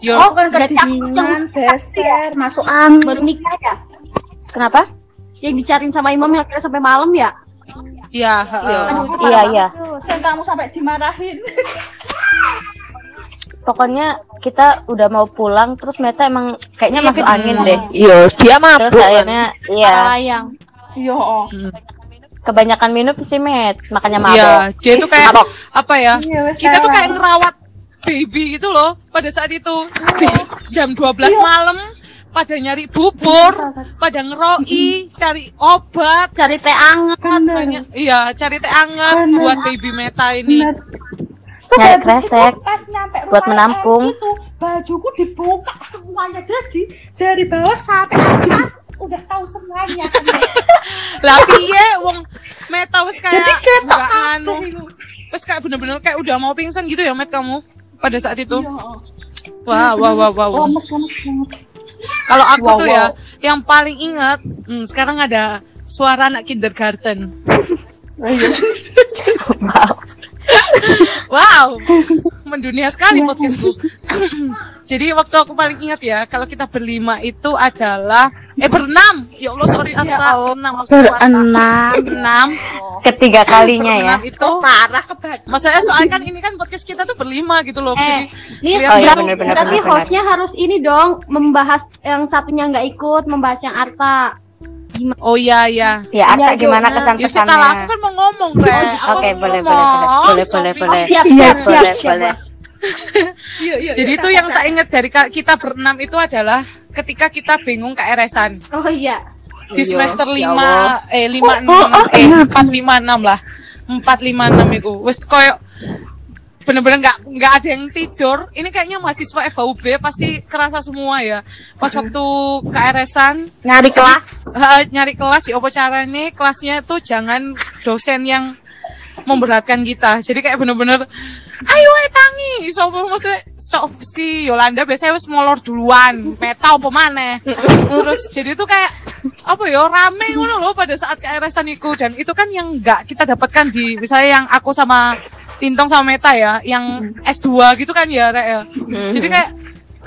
Yo, oh kan kedinginan yang- geser masuk angin Baru nikah ya? Kenapa? Yang dicariin sama imam yang akhirnya sampai malam ya? iya, heeh. Iya, iya. tuh. Sen kamu sampai dimarahin Pokoknya kita udah mau pulang terus Meta emang kayaknya Iya, masuk angin deh. iya dia Terus mabuk kan. akhirnya iya, Para layang. yo kebanyakan minum si Met, makanya mabok. Iya, dia tuh kayak Mabok. apa ya? Iya, Kita tuh kayak ngerawat baby gitu loh pada saat itu. Jam 12 malam pada nyari bubur, pada ngeroi, cari obat, Cari teh anget. banyak iya, cari teh anget Bener. buat baby meta ini. Bener. Nyari kresek itu pas nyampe buat menampung. Itu bajuku dibuka semuanya jadi dari bawah sampai atas udah tahu semuanya Lah piye wong meta wis kayak nggak anu. Wis kayak bener-bener kayak udah mau pingsan gitu ya met kamu pada saat itu. Iya. Wah, wah, wah, wah. wah. lemes lemes banget Kalau aku Wow, tuh wow. ya, yang paling ingat, hmm, sekarang ada suara anak kindergarten. wow, mendunia sekali podcastku. Jadi waktu aku paling ingat ya, kalau kita berlima itu adalah eh berenam. Ya Allah sorry Arta, berenam maksudnya Arta. berenam Berenam. ketiga kalinya ya itu parah kebaca Maksudnya soalnya kan ini kan podcast kita tuh berlima gitu loh. Jadi Nih, lihat Oh, iya, dulu. bener-bener. tapi benar. hostnya harus ini dong membahas yang satunya nggak ikut, membahas yang Arta. Oh iya iya. ya Arta Iya, gimana Yuk. kesan Yusuf kalau aku kan mau ngomong, Re. Aku Oke, mau boleh, boleh, ngomong, boleh, boleh, boleh, Sofi. boleh. Siap, Iya, siap, siap, boleh siap. yuk yuk Jadi itu yang tak ingat dari kita berenam itu adalah ketika kita bingung KRS-an Oh iya. di semester ya 5 eh 5 6 eh 4 5 6 lah. 4 5 6 itu. Wes koyo bener-bener nggak nggak ada yang tidur. Ini kayaknya mahasiswa FHUB pasti kerasa semua ya. Pas waktu KRS-an nyari kelas eh, nyari kelas ya apa caranya kelasnya tuh jangan dosen yang memberatkan kita jadi kayak bener-bener ayo eh tangi. So maksudnya? So, si Yolanda biasanya wis molor duluan. Meta apa maneh? Terus jadi tuh kayak apa ya rame ngono loh pada saat KRS-an iku dan itu kan yang nggak kita dapatkan di misalnya yang aku sama Lintong sama Meta ya yang S2 gitu kan ya Rek ya. Jadi kayak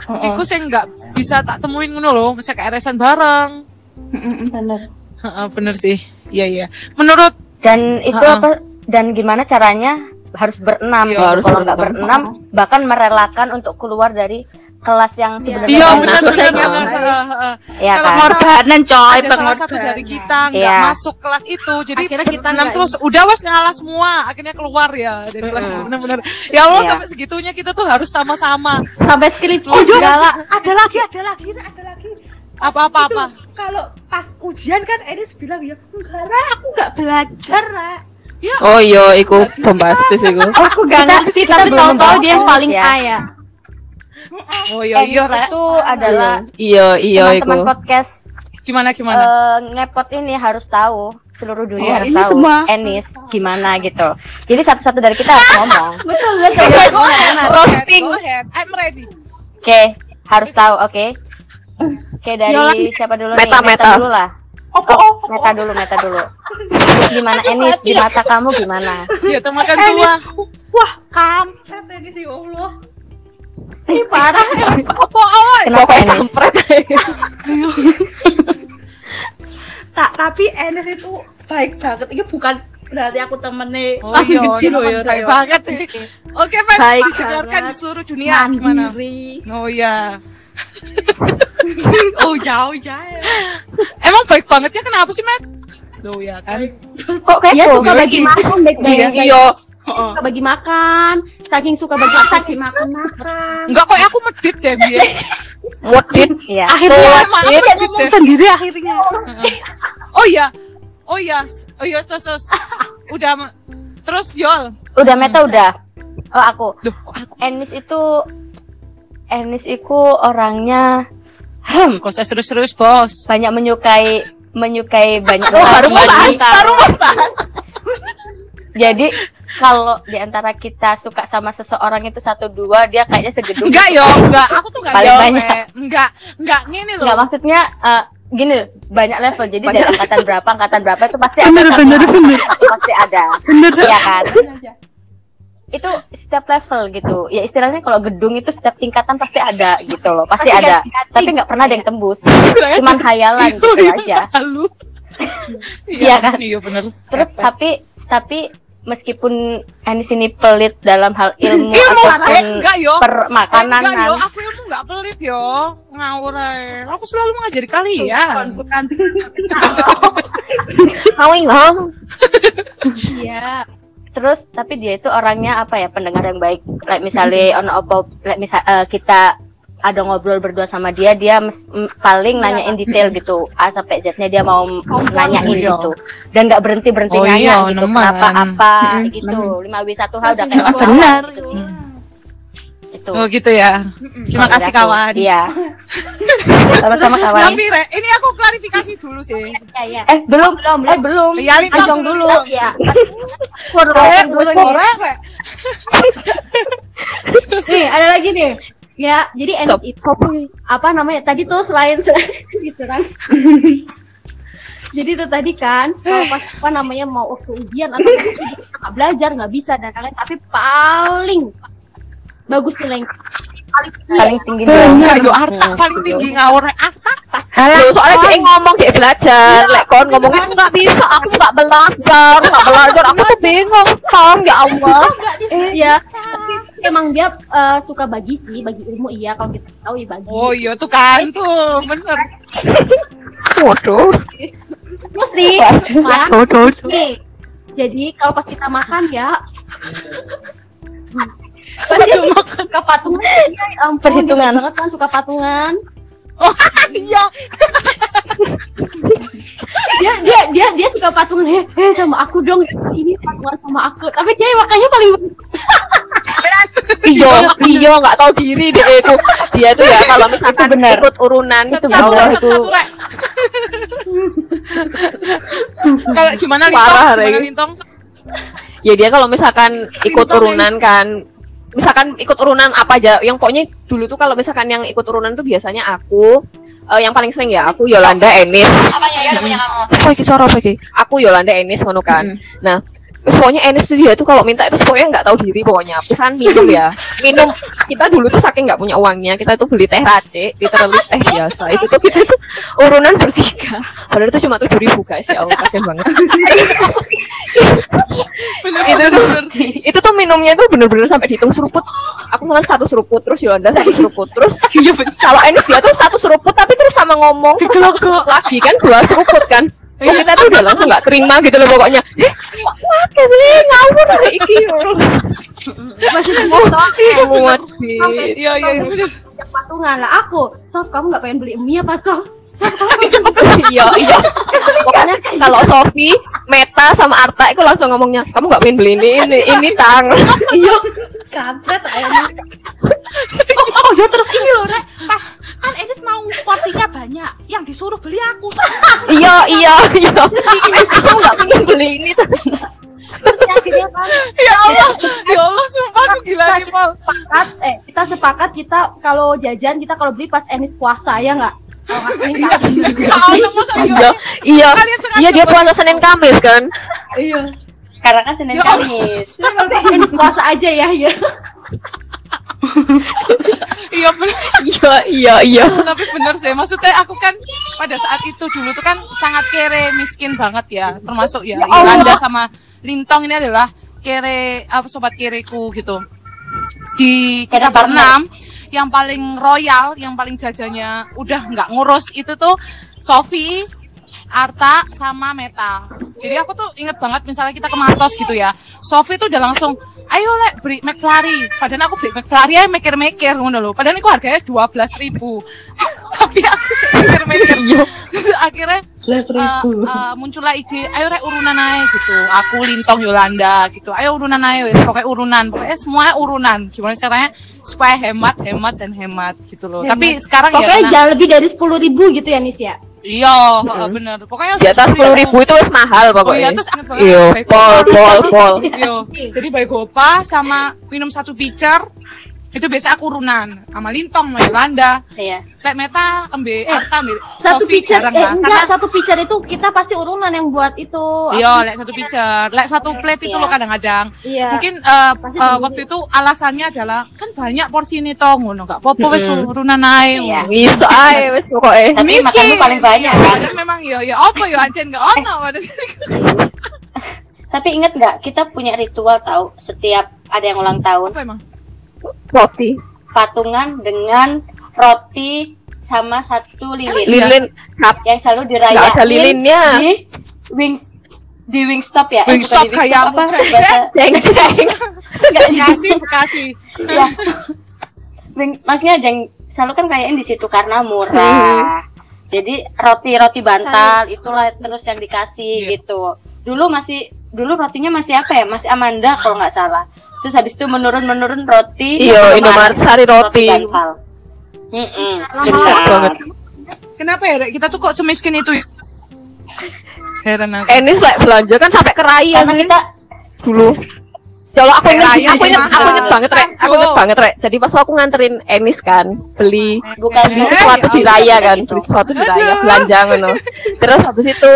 Iku sih nggak bisa tak temuin ngono loh, bisa KRS-an bareng. bener. Heeh, bener sih. Iya iya. Menurut dan itu apa dan gimana caranya harus berenam Iya, gitu. harus kalau nggak berenam bahkan merelakan untuk keluar dari kelas yang sebenarnya iya benar benar benar. Iya Kalau kan? Pengorbanan coy, ada salah satu dari kita nggak Iya. masuk kelas itu jadi Akhirnya kita berenam nggak terus udah wes ngalah semua akhirnya keluar ya dari kelas itu benar-benar ya Allah Iya. sampai segitunya kita tuh harus sama-sama Sampai skripsi Oh, iya. segala. ada lagi ada lagi ada lagi apa-apa apa kalau pas ujian kan Enis bilang ya enggak aku nggak belajar Ra. Ya Oh iya, iku bombastis iku. Aku gak ngerti, tapi tahu-tahu dia yang paling ya. A ya. oh iya iya Rek. itu adalah Iya, iya iku. teman-teman podcast gimana gimana eh, ngepot ini harus tahu seluruh dunia Oh, harus ini tahu semua. Enis gimana gitu jadi satu-satu dari kita harus ngomong Betul, betul. Go betul. ahead. I'm ready. oke harus tahu oke oke dari Yola. siapa dulu Meta, nih meta. dulu lah oh, Oh, oh, meta dulu, meta dulu. Gimana Enis di mata kamu gimana? Ya makan tua. wah kampret Enis ya Allah Ih, parah. Apa awal? Kenapa Enis? tak tapi Enis itu baik banget ini bukan berarti aku temennya Oh masih iya, kecil loh ya baik banget sih. Oke, Baik didengarkan di seluruh dunia gimana? mandiri Oh iya. oh jauh jauh Emang baik banget ya kenapa sih, Matt? Oh iya kan. Kok Dia kepo? suka bagi makan baik-baik. Iya. Suka bagi makan. Saking suka bagi saking makan makan Enggak kok aku medit deh, Biar. Modit. Iya. akhirnya Emang aku medit ngomong deh. sendiri akhirnya Oh iya. Oh iya. Oh iya, terus terus. Udah terus Yol. Udah meta udah. Oh aku. Duh, kok aku Enis itu Enis itu orangnya hmm, kok saya serius-serius, Bos? banyak menyukai menyukai banyak Oh, baru mau bahas, baru mau bahas. Jadi kalau di antara kita suka sama seseorang itu satu dua dia kayaknya segedung Enggak, yo, enggak. Aku tuh enggak Paling yo, banyak. Enggak, enggak ngene loh. Enggak maksudnya eh, gini banyak level jadi Banyak. dari angkatan berapa angkatan berapa itu pasti ada Bener, bener, orang. bener. pasti ada bener Iya kan itu setiap level gitu ya istilahnya kalau gedung itu setiap tingkatan pasti ada gitu loh pasti Pasti ada ganti-ganti. tapi nggak pernah ada yang tembus cuman hayalan gitu aja Lalu. Iya kan? Iya bener. terus tapi tapi meskipun Anis ini pelit dalam hal ilmu, Ilmu, ataupun eh, enggak yo. per Eh, enggak yo, aku ilmu enggak pelit yo. Ngawur. Aku selalu mengajari kalian. Bukan. Ngawing ngawing. Iya. Terus tapi dia itu orangnya apa ya pendengar yang baik. Like misalnya ono apa like misal eh, kita ada ngobrol berdua sama dia dia paling Iya. nanyain detail gitu. A sampai Z-nya dia mau Kompon. nanyain Iya. gitu. Dan nggak berhenti berhenti Oh nanya iya, gitu kenapa apa? Mm-mm, gitu. 5 w 1 h udah kayak benar. kawan gitu. Iya. itu Oh gitu ya. Terima Kalau kasih dari aku. kawan. iya sama-sama kawan Tapi Re, ini aku klarifikasi dulu sih. Ya, ya. eh belum belum eh belum Ya, Anjong dulu. dulu Ya. Eh, wes ora, Re. Nih, ada lagi nih. Ya, jadi Sop, itu apa namanya? Tadi tuh selain gitu kan. jadi itu tadi kan kalau pas apa namanya mau waktu ujian atau nggak belajar nggak bisa dan lain tapi paling bagus nilai. Paling tinggi. paling tinggi Enggak yo Hmm, Arta paling tinggi ngawur Arta. Loh, soalnya dia ngomong dia belajar, lek kon ngomongnya nggak bisa, aku nggak belajar, nggak belajar, aku tuh bingung, Tom ya Allah. ya emang dia eh, suka bagi sih bagi ilmu iya. Kalau kita tahu ya bagi. Oh iya tuh kan tuh bener. Waduh, mesti ya waduh. nih. Jadi kalau pas kita makan ya pasti suka patungan ya ampun Perhitungan. banget kan suka patungan Oh iya. dia dia dia dia suka patungan eh, eh sama aku dong ini patungan sama aku tapi dia makanya paling Iya, iya nggak tahu diri deh itu. Dia tuh ya kalau misalkan benar. ikut urunan itu Satu, Allah satu, itu. Kalau gimana Lintong? Parah, Gimana. Lintong? ya dia kalau misalkan ikut urunan kan misalkan ikut urunan apa aja yang pokoknya dulu tuh kalau misalkan yang ikut urunan tuh biasanya aku eh, yang paling sering ya aku Yolanda Enis apa iki suara apa iki? Aku Yolanda Enis ngono kan. Nah terus pokoknya Enis tuh dia tuh kalau minta itu pokoknya nggak tahu diri pokoknya pesan minum ya. Minum. Kita dulu tuh saking nggak punya uangnya kita tuh beli teh race literally teh biasa. Itu tuh kita tuh urunan bertiga. Padahal itu cuma tujuh ribu guys. Ya Allah kasian banget. Itu tuh itu tuh minumnya tuh bener-bener sampai dihitung seruput. Aku kan satu seruput terus Yolanda satu seruput. Terus kalau Enis dia tuh satu seruput tapi terus sama ngomong terus lagi kan dua seruput kan kita tuh udah langsung nggak terima gitu loh pokoknya. Eh pakai sih ngawur hari iki masih mau muat sampai Iya iya iya, patungan. Lah aku Sof kamu nggak pengen beli mie apa Sof iya iya. Pokoknya kalau Sofi Meta sama Arta itu langsung ngomongnya kamu nggak pengen beli ini ini ini tang. Iya. Kampret ayamnya Oh ya terus ini loh Rek. Pas kan Esis mau porsinya banyak Yang disuruh beli aku. Iya iya iya. Aku nggak pengen beli ini terus akhirnya kan Ya Allah, ya Allah sumpah aku gila nih sepakat eh kita sepakat kita kalau jajan kita kalau beli pas Enis puasa ya nggak kalau nggak Senin Kamis. Ya Allah, masa iya? iya iya iya dia puasa Senin Kamis kan karena kan Senin Ya. Kamis Enis puasa aja ya ya Iya bener. iya iya iya Tapi bener sih, maksudnya aku kan pada saat itu dulu tuh kan sangat kere, miskin banget ya. Termasuk ya, Yolanda sama Lintong ini adalah kere, apa sobat kereku gitu. Di kita berenam, yang paling royal, yang paling jajannya udah nggak ngurus itu tuh Sofi, Arta sama Meta. Jadi aku tuh inget banget misalnya kita ke Matos gitu ya. Sofi tuh udah langsung, ayo lek beli McFlurry. Padahal aku beli McFlurry aja mikir-mikir ngono loh. Padahal itu harganya dua belas ribu. Tapi aku sih mikir-mikir. Terus akhirnya uh, uh, muncullah ide, ayo rek urunan aja gitu. Aku Lintong Yolanda gitu. Ayo urunan aja wes, pokoknya urunan. Pokoknya semuanya urunan. Gimana caranya supaya hemat, hemat dan hemat gitu loh. Tapi sekarang ya pokoknya karena- jangan lebih dari sepuluh ribu gitu ya Nis ya Iya, heeh, bener. Pokoknya di atas sepuluh ribu itu wes mahal Oh pokoknya iya, terus iya pol pol pol Iya. Jadi baik gopa sama minum satu pitcher itu biasa aku urunan sama Lintong, sama Yolanda. Iya. Lek Meta ambil Eh, Arta ambil satu pitcher jarang eh enggak Karena satu pitcher itu kita pasti urunan yang buat itu Iya, lek satu pitcher, lek satu plate itu Iya. loh kadang-kadang. iya Mungkin eh, Pasti eh, sendiri. waktu itu alasannya adalah kan banyak porsi ini toh ngono enggak apa-apa wes urunan ae. Iya. bisa aja wes pokoknya Tapi makanmu paling banyak kan Padahal memang ya ya apa ya ancen enggak ono padahal. Tapi inget nggak kita punya ritual tahu setiap ada yang ulang tahun Apa emang? Roti patungan dengan roti sama satu lilin lilin yang selalu dirayain Nggak ada lilinnya. di wings di Wingstop ya? Eh, Wingstop di kayak apa? jeng jeng Bekasi, Bekasi. ya. Wing, maksudnya jeng selalu kan kayain di situ karena murah. Jadi roti-roti bantal itulah terus yang dikasih Iya. gitu. Dulu masih dulu rotinya masih apa ya? Masih Amanda kalau nggak salah. Terus habis itu menurun-menurun roti Iya, Indomaret Sari Roti. Mm-mm, Besar banget. Kenapa ya, Rek? Kita tuh kok semiskin itu ya? Heran aku. Enis like belanja kan sampai ke raya Karena sih kita dulu. Kalau aku Kayak inget, raya aku inget, aku inget banget rek, aku inget banget rek. Jadi pas aku nganterin Enis kan, beli bukan beli sesuatu ya di raya kan, beli sesuatu di raya, belanja ngono. Terus habis itu,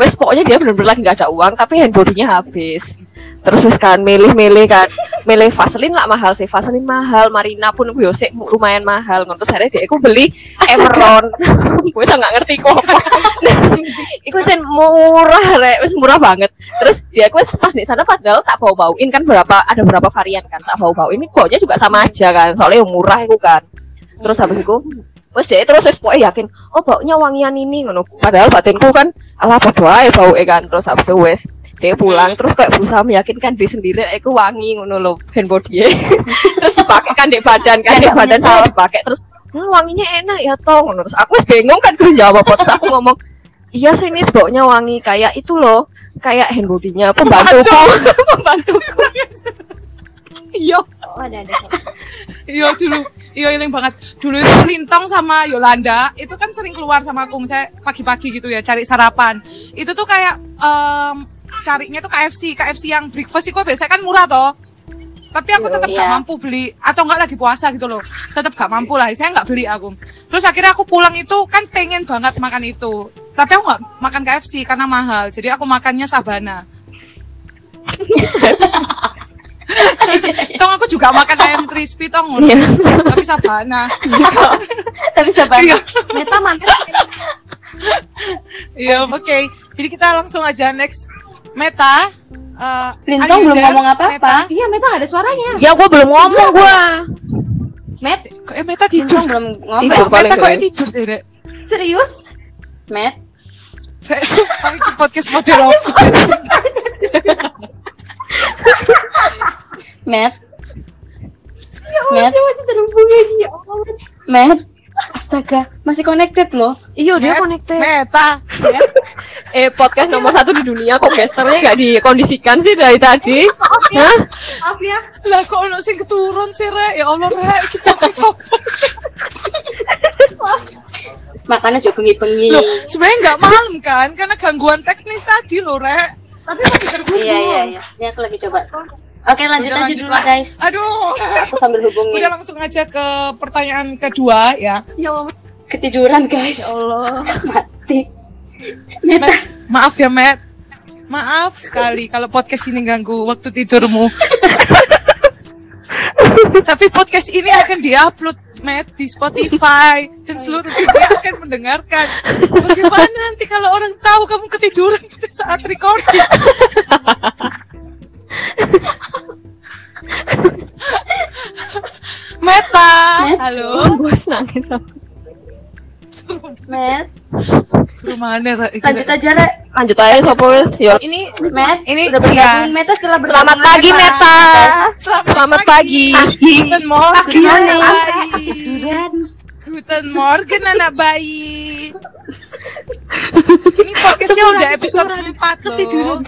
wes pokoknya dia bener-bener lagi nggak ada uang, tapi handbody-nya habis. Terus wes kan milih-milih kan, milih Vaseline lah mahal sih, Vaseline mahal, Marina pun gue sih lumayan mahal. Terus akhirnya dia aku beli Emeron, gue nggak ngerti kok apa. Cen murah rek, wes murah banget. Terus dia aku pas di sana padahal tak bau bauin kan berapa ada berapa varian kan tak bau bauin. Ini baunya juga sama aja kan, soalnya yang murah itu kan. Terus habis itu Wes dia terus wes pokoknya yakin, oh baunya wangian ini ngono. Padahal batinku kan ala podo ae bau kan. Terus habis itu wes dia pulang terus kayak berusaha meyakinkan diri sendiri aku wangi ngono loh hand body terus dipakai kan di badan kan di badan saya dipakai terus "Hmm, wanginya enak ya toh ngono terus aku bingung kan gue jawab apa. terus aku ngomong iya sih ini baunya wangi kayak itu loh kayak hand body-nya pembantuku pembantuku Iya, Oh, ada ada. iya dulu. Iya, yang banget. Dulu itu Lintong sama Yolanda, itu kan sering keluar sama aku, misalnya pagi-pagi gitu ya, cari sarapan. Itu tuh kayak, em, carinya tuh KFC, KFC yang breakfast itu biasanya kan murah toh. Tapi aku tetap gak Iya. mampu beli, atau enggak lagi puasa gitu loh. Tetap gak mampu lah, saya nggak beli aku. Terus akhirnya aku pulang itu kan pengen banget makan itu. Tapi aku nggak makan KFC karena mahal, jadi aku makannya Sabana. Tong aku juga makan ayam crispy tong, Iya. tapi Sabana. tapi siapa Iya. Meta mantap. Iya, oke. Jadi kita langsung aja next Meta. Uh, Lintong are you belum there, ngomong apa-apa. Meta? Iya, Meta ada suaranya. ya gua belum ngomong gua Met, Kok eh, Meta tidur? Lintong belum ngomong Tidur. Meta kok tidur deh, Dek? serius? Matt Dek, sumpah ini podcast model apa sih? Matt Ya Matt Dia masih terhubung lagi. Ya Allah. Matt astaga masih connected loh iya dia Met- connected Meta. eh podcast nomor satu di dunia kok gesternya nggak dikondisikan sih dari tadi Hah? Maaf ya. Lah kok ono sing keturun sih, Rek? Ya Allah, Rek. Iki podcast apa? makanya juga bengi-bengi Loh, sebenarnya nggak malam kan? Karena gangguan teknis tadi loh, Rek. Tapi masih terhubung. iya iya iya ini aku lagi coba oke lanjut Udah aja lanjut dulu lah. guys Aduh. aku sambil hubungin Udah langsung aja ke pertanyaan kedua ya. Ya Allah. ketiduran guys Ya Allah. mati Matt, maaf ya, Matt. Maaf sekali kalau podcast ini ganggu waktu tidurmu. Tapi podcast ini akan diupload, Matt, di Spotify dan seluruh dunia akan mendengarkan. Bagaimana nanti kalau orang tahu kamu ketiduran pada saat recording? Meta, halo. gue nangis aku. Matt Suruh mana, Ra? lanjut aja Rek lanjut aja sopo wes yo Ini Matt Ini- udah bergabung iya. Meta setelah selamat pagi Meta Selamat, Selamat pagi. Guten Morgen, Good morning. anak bayi. Guten Morgen, anak bayi. Ini podcastnya udah episode 4 loh.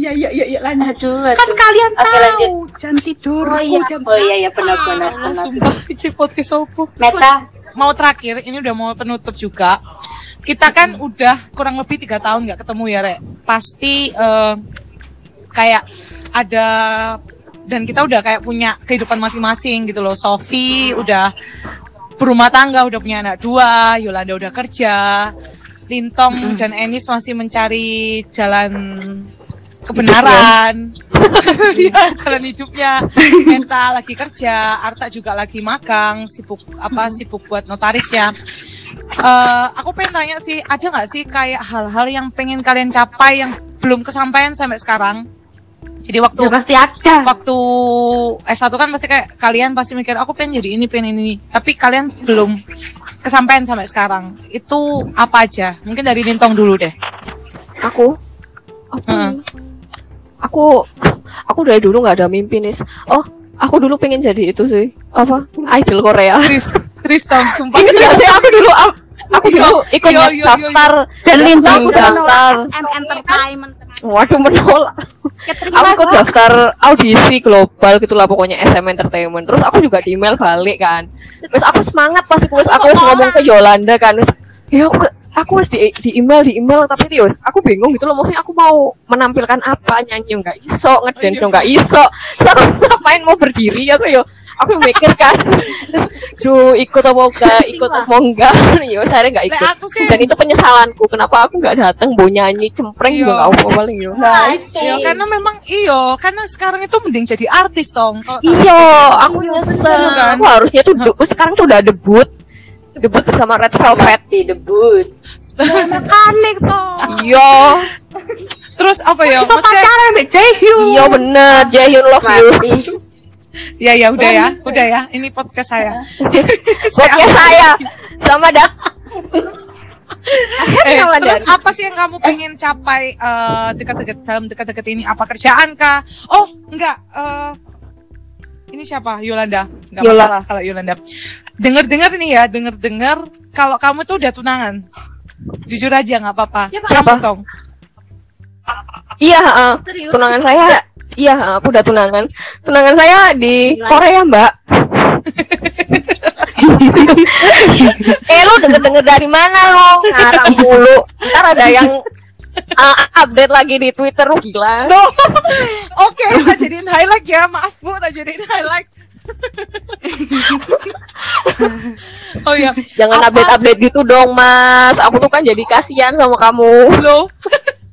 Iya iya iya iya lanjut. aduh Kan aduh kalian Oke, tahu lanjut. jam tidur. oh iya jam oh iya iya benar benar Ah, benar Sumpah, podcast apa? Meta Mau terakhir, ini udah mau penutup juga. Kita kan udah kurang lebih tiga tahun nggak ketemu ya, Rek. Pasti eh, kayak ada dan kita udah kayak punya kehidupan masing-masing gitu loh. Sofi udah berumah tangga, udah punya anak dua, Yolanda udah kerja, Lintong dan Enis masih mencari jalan kebenaran. Iya, jalan hidupnya. Menta lagi kerja, Arta juga lagi magang, sibuk apa sibuk buat notaris ya. Eh, aku pengen tanya sih, ada nggak sih kayak hal-hal yang pengen kalian capai yang belum kesampaian sampai sekarang? Jadi waktu Ya pasti ada. waktu S1 kan pasti kayak kalian pasti mikir aku pengen jadi ini pengen ini tapi kalian belum kesampaian sampai sekarang itu apa aja mungkin dari Lintong dulu deh aku apa. Aku aku dari dulu nggak ada mimpi nih oh aku dulu pengen jadi itu sih apa idol Korea Tris dong, sumpah. Ini biasanya aku dulu aku dulu ikut Yo, yo, daftar Dan Lintang Daftar. udah nolak SM Entertainment Waduh menolak. Aku ikut daftar audisi global gitulah pokoknya SM Entertainment. Terus aku juga di email balik kan. Terus aku semangat pas aku aku wis ngomong ke Yolanda kan. Terus, ya aku aku wis di, di email di email tapi terus aku bingung gitu loh maksudnya aku mau menampilkan apa nyanyi nggak iso ngedance nggak iso terus aku ngapain mau berdiri aku yo aku mikir kan terus duh ikut apa enggak ikut apa enggak yo saya nggak ikut aku sih- dan itu penyesalanku kenapa aku nggak datang mau nyanyi cempreng Iya. juga nggak apa paling yo Nah, itu. Ya karena memang iyo, karena sekarang itu mending jadi artis dong. Kalau Iya, aku nyesel. Iya kan? Aku harusnya tuh sekarang tuh udah debut. Debut bersama Red Velvet di debut. Mekanik toh. Iya. terus apa ya? So Maksudnya, pacaran mbak Jaehyun. Iya bener, Jaehyun love you. ya ya udah ya, udah ya. Ini podcast saya. Podcast saya sama dah. Eh, terus apa sih yang kamu pengen capai eh, dekat-dekat dalam dekat-dekat ini? Apa kerjaan kah? Oh, enggak. eh, ini siapa? Yolanda. Enggak Yola. masalah kalau Yolanda. Dengar-dengar nih ya, dengar-dengar kalau kamu tuh udah tunangan. Jujur aja nggak apa-apa. Siapa? Kamu tong. Iya, heeh. Serius? tunangan saya. Iya, heeh, aku udah tunangan. Tunangan saya di Korea, Mbak. eh lu denger-denger dari mana lo? Ngarang mulu. Ntar ada yang uh, update lagi di Twitter lu gila. No. Oke, tak jadiin highlight ya. Maaf Bu, tak jadiin highlight. oh ya, Jangan update-update gitu dong, Mas. Aku tuh kan jadi kasihan sama kamu. lo.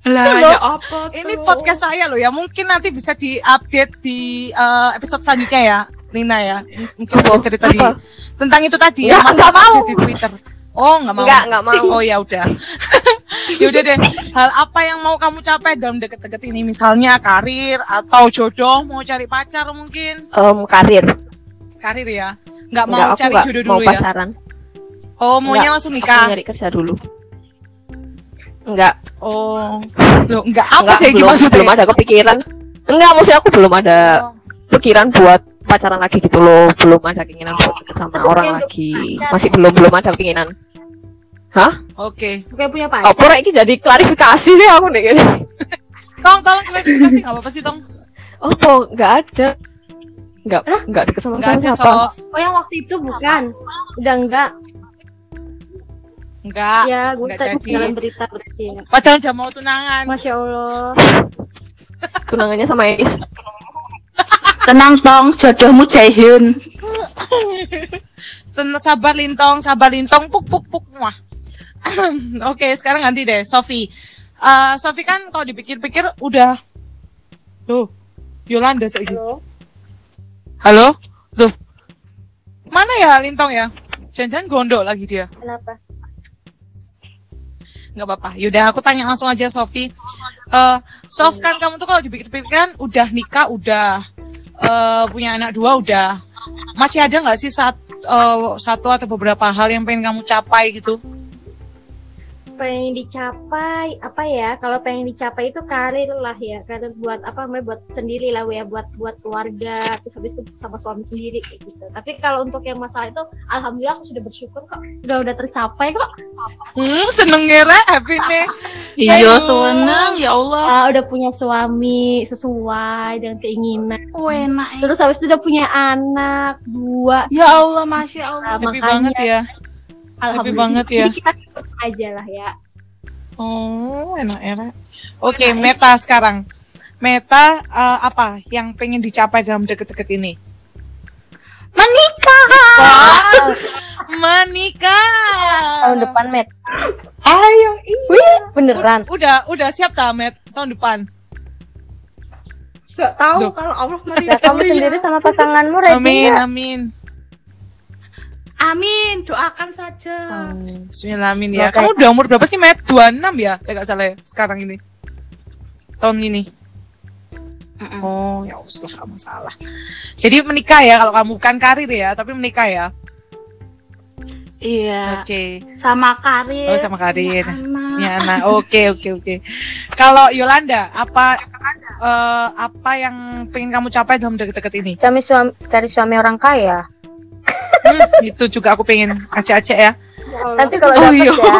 Lah, Loh, ya apa Ini podcast saya loh ya. Mungkin nanti bisa diupdate di eh, episode selanjutnya ya, Lina ya. Mungkin bisa cerita di tentang itu tadi Nggak, ya, Mas nggak Mas mau. update di Twitter. Oh, nggak mau. Nggak, nggak mau. Oh ya udah. ya udah deh. Hal apa yang mau kamu capai dalam deket-deket ini? Misalnya karir atau jodoh, mau cari pacar mungkin? Em, karir. Karir ya. Nggak mau Nggak, aku cari jodoh mau dulu ya. pacaran. Oh, maunya Nggak, langsung Aku nikah. nyari kerja dulu. Enggak, Oh. Loh, enggak apa enggak sih belum, maksudnya? belum ada kepikiran. Enggak, maksudnya aku belum ada Oh. pikiran buat pacaran lagi gitu loh. Belum ada keinginan buat deket sama orang lagi. Masih belum belum ada keinginan. Hah? Oke. kayak punya Oh, pacar ini jadi klarifikasi sih aku nih. Tong, tolong klarifikasi nggak apa-apa sih, Tong? Oh, kok enggak ada. Enggak, enggak deket sama Nggak ada siapa. so oh yang waktu itu bukan udah enggak enggak. ya gue nggak tadi jadi. jalan berita berarti ya Padahal udah mau tunangan. masya allah Tunangannya sama Eis. Tenang tong, jodohmu Jaehyun. Ten sabar lintong, sabar lintong, puk puk puk wah. Oke, sekarang ganti deh, Sofi. Eh, Sofi kan kalau dipikir-pikir udah Loh, Yolanda sih. Halo. Halo? Loh. Mana ya Lintong ya? Jangan-jangan gondok lagi dia. kenapa nggak apa-apa. Yaudah, aku tanya langsung aja Sofi. Eh, Sof kan kamu tuh kalau dipikir-pikir kan udah nikah, udah eh, punya anak dua, udah. Masih ada nggak sih saat, eh, satu atau beberapa hal yang pengen kamu capai gitu? Pengen dicapai apa ya kalau pengen dicapai itu karir lah ya karir buat apa namanya buat sendiri lah ya buat buat keluarga terus habis itu sama suami sendiri kayak gitu tapi kalau untuk yang masalah itu alhamdulillah aku sudah bersyukur kok udah udah tercapai kok Hmm, seneng ngira, happy nih. Iya, seneng ya Allah. Ah, udah punya suami sesuai dengan keinginan Oh, enak. ya. terus habis itu udah punya anak dua Ya Allah, masya Allah. Nah, Happy makanya banget ya. Alhamdulillah banget ya. Jadi kita aja lah ya Oh, enak enak. Oke, Meta sekarang. Meta eh, apa yang pengen dicapai dalam deket-deket ini? Menikah. Wow, menikah. tahun depan met Ayo, iya. wih beneran Udah, udah siap tak, Met? Tahun depan. Gak tahu Duh. kalau Allah meridai. kamu sendiri sama pasanganmu rajin Amin, amin. Amin, doakan saja. Bismillah, amin ya. Kamu udah umur berapa sih, Met? 26 ya? Ya gak salah ya, sekarang ini. Tahun ini. Oh, ya usah gak masalah. Jadi menikah ya kalau kamu bukan karir ya, tapi menikah ya. Iya. Oke. Sama karir. Oh, sama karir. anak. Ya, nah, oke, oke, oke. Kalau Yolanda, apa eh, apa yang pengen kamu capai dalam deket-deket ini? cari suami cari suami orang kaya Hmm, itu juga aku pengen aceh-aceh ya. Ya. Nanti kalau Oh, dapet iya. ya.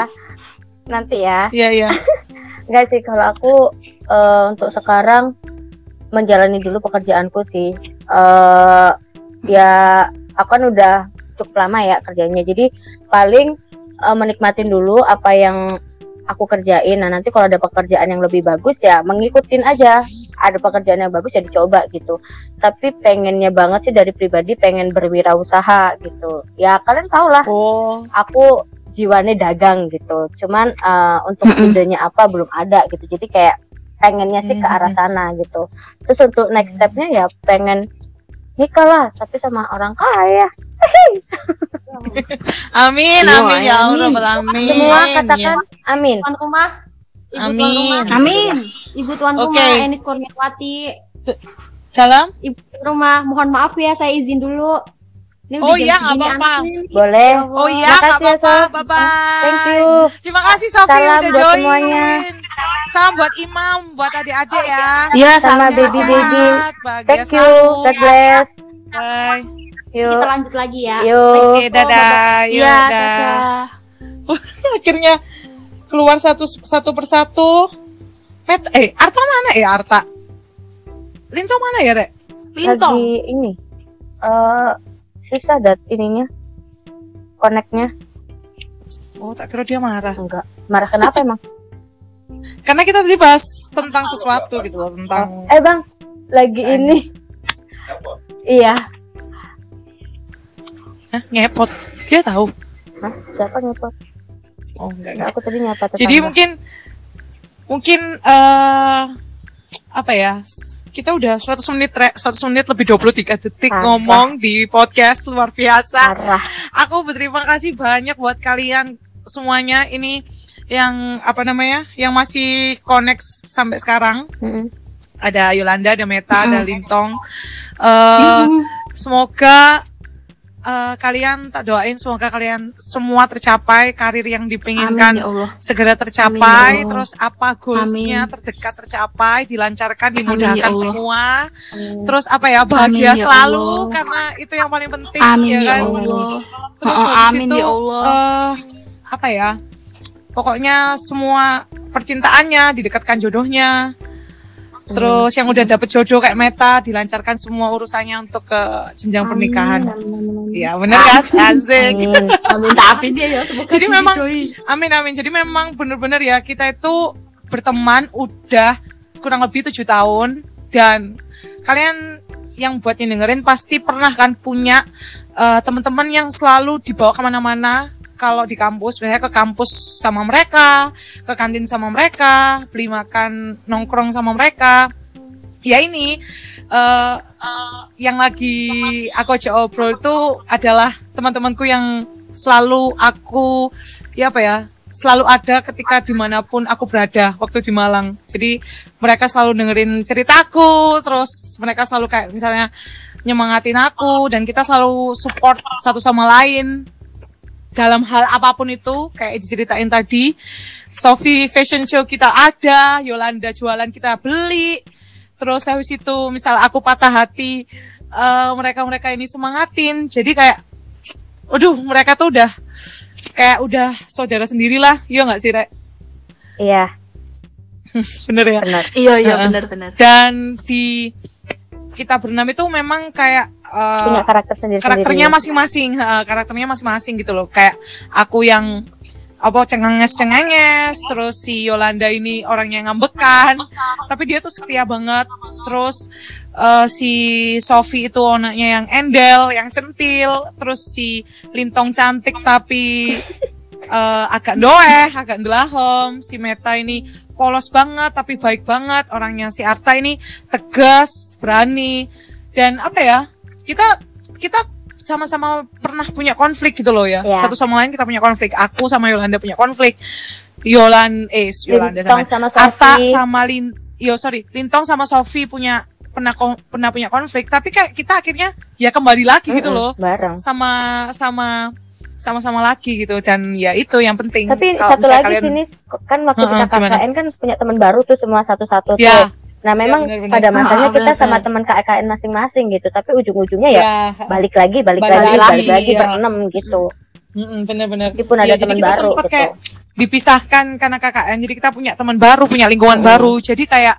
Nanti ya. Iya iya. Enggak sih kalau aku eh, untuk sekarang menjalani dulu pekerjaanku sih. eh ya aku kan udah cukup lama ya kerjanya. Jadi paling eh, menikmatin dulu apa yang aku kerjain. Nah, nanti kalau ada pekerjaan yang lebih bagus ya mengikutin aja. Ada pekerjaan yang bagus ya dicoba gitu. Tapi pengennya banget sih dari pribadi pengen berwirausaha gitu. Ya kalian tau lah Oh. aku jiwanya dagang gitu. Cuman eh, untuk idenya apa belum ada gitu. Jadi kayak pengennya sih ke arah sana gitu. Terus untuk next stepnya ya pengen nikah lah, tapi sama orang kaya. Amin, Iya, amin ya amin. Allah, amin. Semua Ya. katakan amin. tuan rumah ibu tuan Amin. rumah Amin. ibu tuan rumah Enis Kurniawati Dalam? ibu tuan rumah mohon maaf ya saya izin dulu ini Oh udah jam iya, nggak segini apa-apa. Boleh. Oh iya, nggak ya, apa-apa. Sof. Bye bye. Thank you. Terima kasih Sofi Salam udah buat join. semuanya. Salam buat Imam, buat adik-adik ya. Iya, Sama sama baby baby. Bahagia Thank you. God bless. Bye. Yuk. kita lanjut lagi ya Yuk. Oke, dadah. Yuk, Iya, dah. dadah. Akhirnya keluar satu satu persatu. Met, eh, Arta mana ya Arta? Linto mana ya, Rek? Lintong. Lagi ini. eh susah dat ininya. Connectnya Oh, tak kira dia marah. enggak. Marah kenapa emang? Karena kita tadi bahas tentang sesuatu gitu loh, tentang Eh bang, lagi ini. Iya. Hah, ngepot. Dia tahu. Hah? Siapa ngepot? Oh, enggak, enggak. Aku tadi nyapa tetangga. Jadi mungkin mungkin eh apa ya? Kita udah 100 menit Rek. 100 menit lebih 23 detik Parah. ngomong di podcast luar biasa. parah. Aku berterima kasih banyak buat kalian semuanya ini yang apa namanya? Yang masih connect sampai sekarang. Mm-mm. Ada Yolanda, ada Meta, ada Lintong. Eh semoga eh, kalian tak doain semoga kalian semua tercapai karir yang dipinginkan Amin ya Allah. segera Amin, tercapai ya Allah. terus apa goalsnya Amin. terdekat tercapai dilancarkan Amin, dimudahkan ya Allah. semua Amin. terus apa ya bahagia Amin, ya selalu Allah. karena itu yang paling penting Amin ya ya kan Allah. terus Oh, habis amin, itu ya Allah. eh, apa ya pokoknya semua percintaannya didekatkan jodohnya terus yang udah dapet jodoh kayak Meta dilancarkan semua urusannya untuk ke jenjang pernikahan Iya bener kan asik Amin. Amin dia ya. semoga Jadi memang-. Amin amin. Jadi memang bener-bener ya kita itu berteman udah kurang lebih tujuh tahun dan kalian yang buat yang dengerin pasti pernah kan punya eh, teman-teman yang selalu dibawa ke mana-mana kalau di kampus, misalnya ke kampus sama mereka, ke kantin sama mereka, beli makan nongkrong sama mereka. Ya ini eh eh, yang lagi aku ajak obrol itu adalah teman-temanku yang selalu aku ya apa ya selalu ada ketika di mana pun aku berada waktu di Malang jadi mereka selalu dengerin ceritaku terus mereka selalu kayak misalnya nyemangatin aku dan kita selalu support satu sama lain dalam hal apa pun itu kayak diceritain tadi Sofi fashion show kita ada Yolanda jualan kita beli terus habis itu misal aku patah hati eh, mereka-mereka ini semangatin jadi kayak Waduh, mereka tuh udah kayak udah saudara sendirilah, iya nggak sih, Rek? Iya, Bener ya. benar. Iya iya Heeh. benar-benar. Dan di kita berenam itu memang kayak eh, Punya karakter sendiri. karakternya masing-masing, heeh, karakternya masing-masing gitu loh. Kayak aku yang apa cengenges cengenges, terus si Yolanda ini orangnya ngambekan, tapi dia tuh setia banget. Terus eh, si Sofi itu anaknya yang endel, yang centil, terus si Lintong cantik tapi eh, agak doeh, agak ndelahom. Si Meta ini polos banget tapi baik banget. Orangnya si Arta ini tegas, berani dan apa ya? Kita kita sama-sama pernah punya konflik gitu loh ya. Iya. Satu sama lain kita punya konflik. Aku sama Yolanda punya konflik. Yolan eh Yolanda sama, sama Arta sama Lin yo sorry, Lintong sama Sofi punya pernah pernah punya konflik tapi kayak kita akhirnya ya kembali lagi gitu Mm-mm, loh Bareng. sama sama sama-sama lagi gitu dan ya itu yang penting Tapi satu lagi kalian- sini kan waktu Heeh, kita gimana? KKN kan punya teman baru tuh semua satu-satu tuh. ya Nah, memang benar-benar. pada masanya Ah, kita sama teman KKN masing-masing gitu, tapi ujung-ujungnya ya, Ya, balik lagi, balik, Balik lagi, lagi, balik lagi ya. berenam gitu. bener-bener. Meskipun ada jadi teman kita baru sempet gitu. kayak dipisahkan karena KKN, jadi kita punya teman baru, punya lingkungan baru. Jadi kayak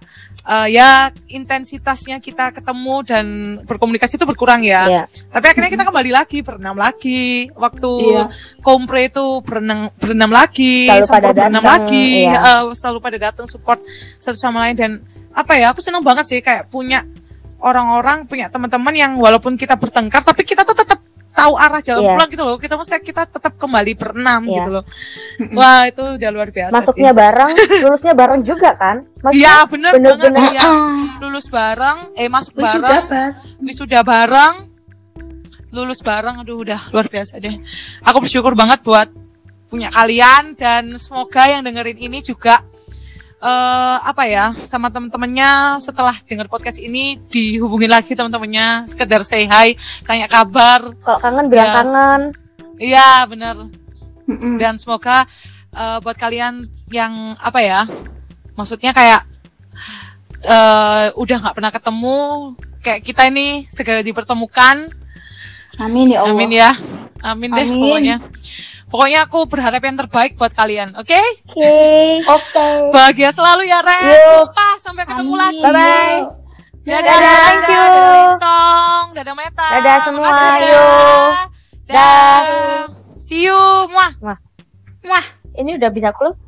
eh, ya intensitasnya kita ketemu dan berkomunikasi itu berkurang ya. Iya. Tapi akhirnya kita kembali lagi berenam lagi. Waktu Iya. kompre itu berenang berenam lagi, Selalu pada berenam datang, lagi, iya. eh, selalu pada datang support satu sama lain dan apa ya? Aku seneng banget sih kayak punya orang-orang, punya teman-teman yang walaupun kita bertengkar tapi kita tuh tetap tahu arah jalan Iya. pulang gitu loh. Kita maksudnya kita tetap kembali berenam Iya. gitu loh. Wah, itu udah luar biasa Masuknya sih. bareng, lulusnya bareng juga kan? Iya, bener, banget bener-bener ya. Lulus bareng, eh masuk Wisuda bareng, Bas. wisuda bareng, lulus bareng, aduh udah luar biasa deh. Aku bersyukur banget buat punya kalian dan semoga yang dengerin ini juga eh apa ya sama temen-temennya setelah denger podcast ini dihubungin lagi temen-temennya sekedar say hi tanya kabar kalau kangen bilang Yes. kangen. iya bener Mm-mm. dan semoga eh, buat kalian yang apa ya maksudnya kayak eh udah nggak pernah ketemu kayak kita ini segera dipertemukan Amin ya Allah. amin ya amin deh Amin. pokoknya pokoknya aku berharap yang terbaik buat kalian oke Oke. Oke. bahagia selalu ya Ren sumpah sampai ketemu Amin. lagi Bye-bye. dadah Dadah, dadah thank you. dadah Lintong dadah Meta Dadah semua, Makasih, dadah. yuk. Dah. see you muah Ini udah bisa close?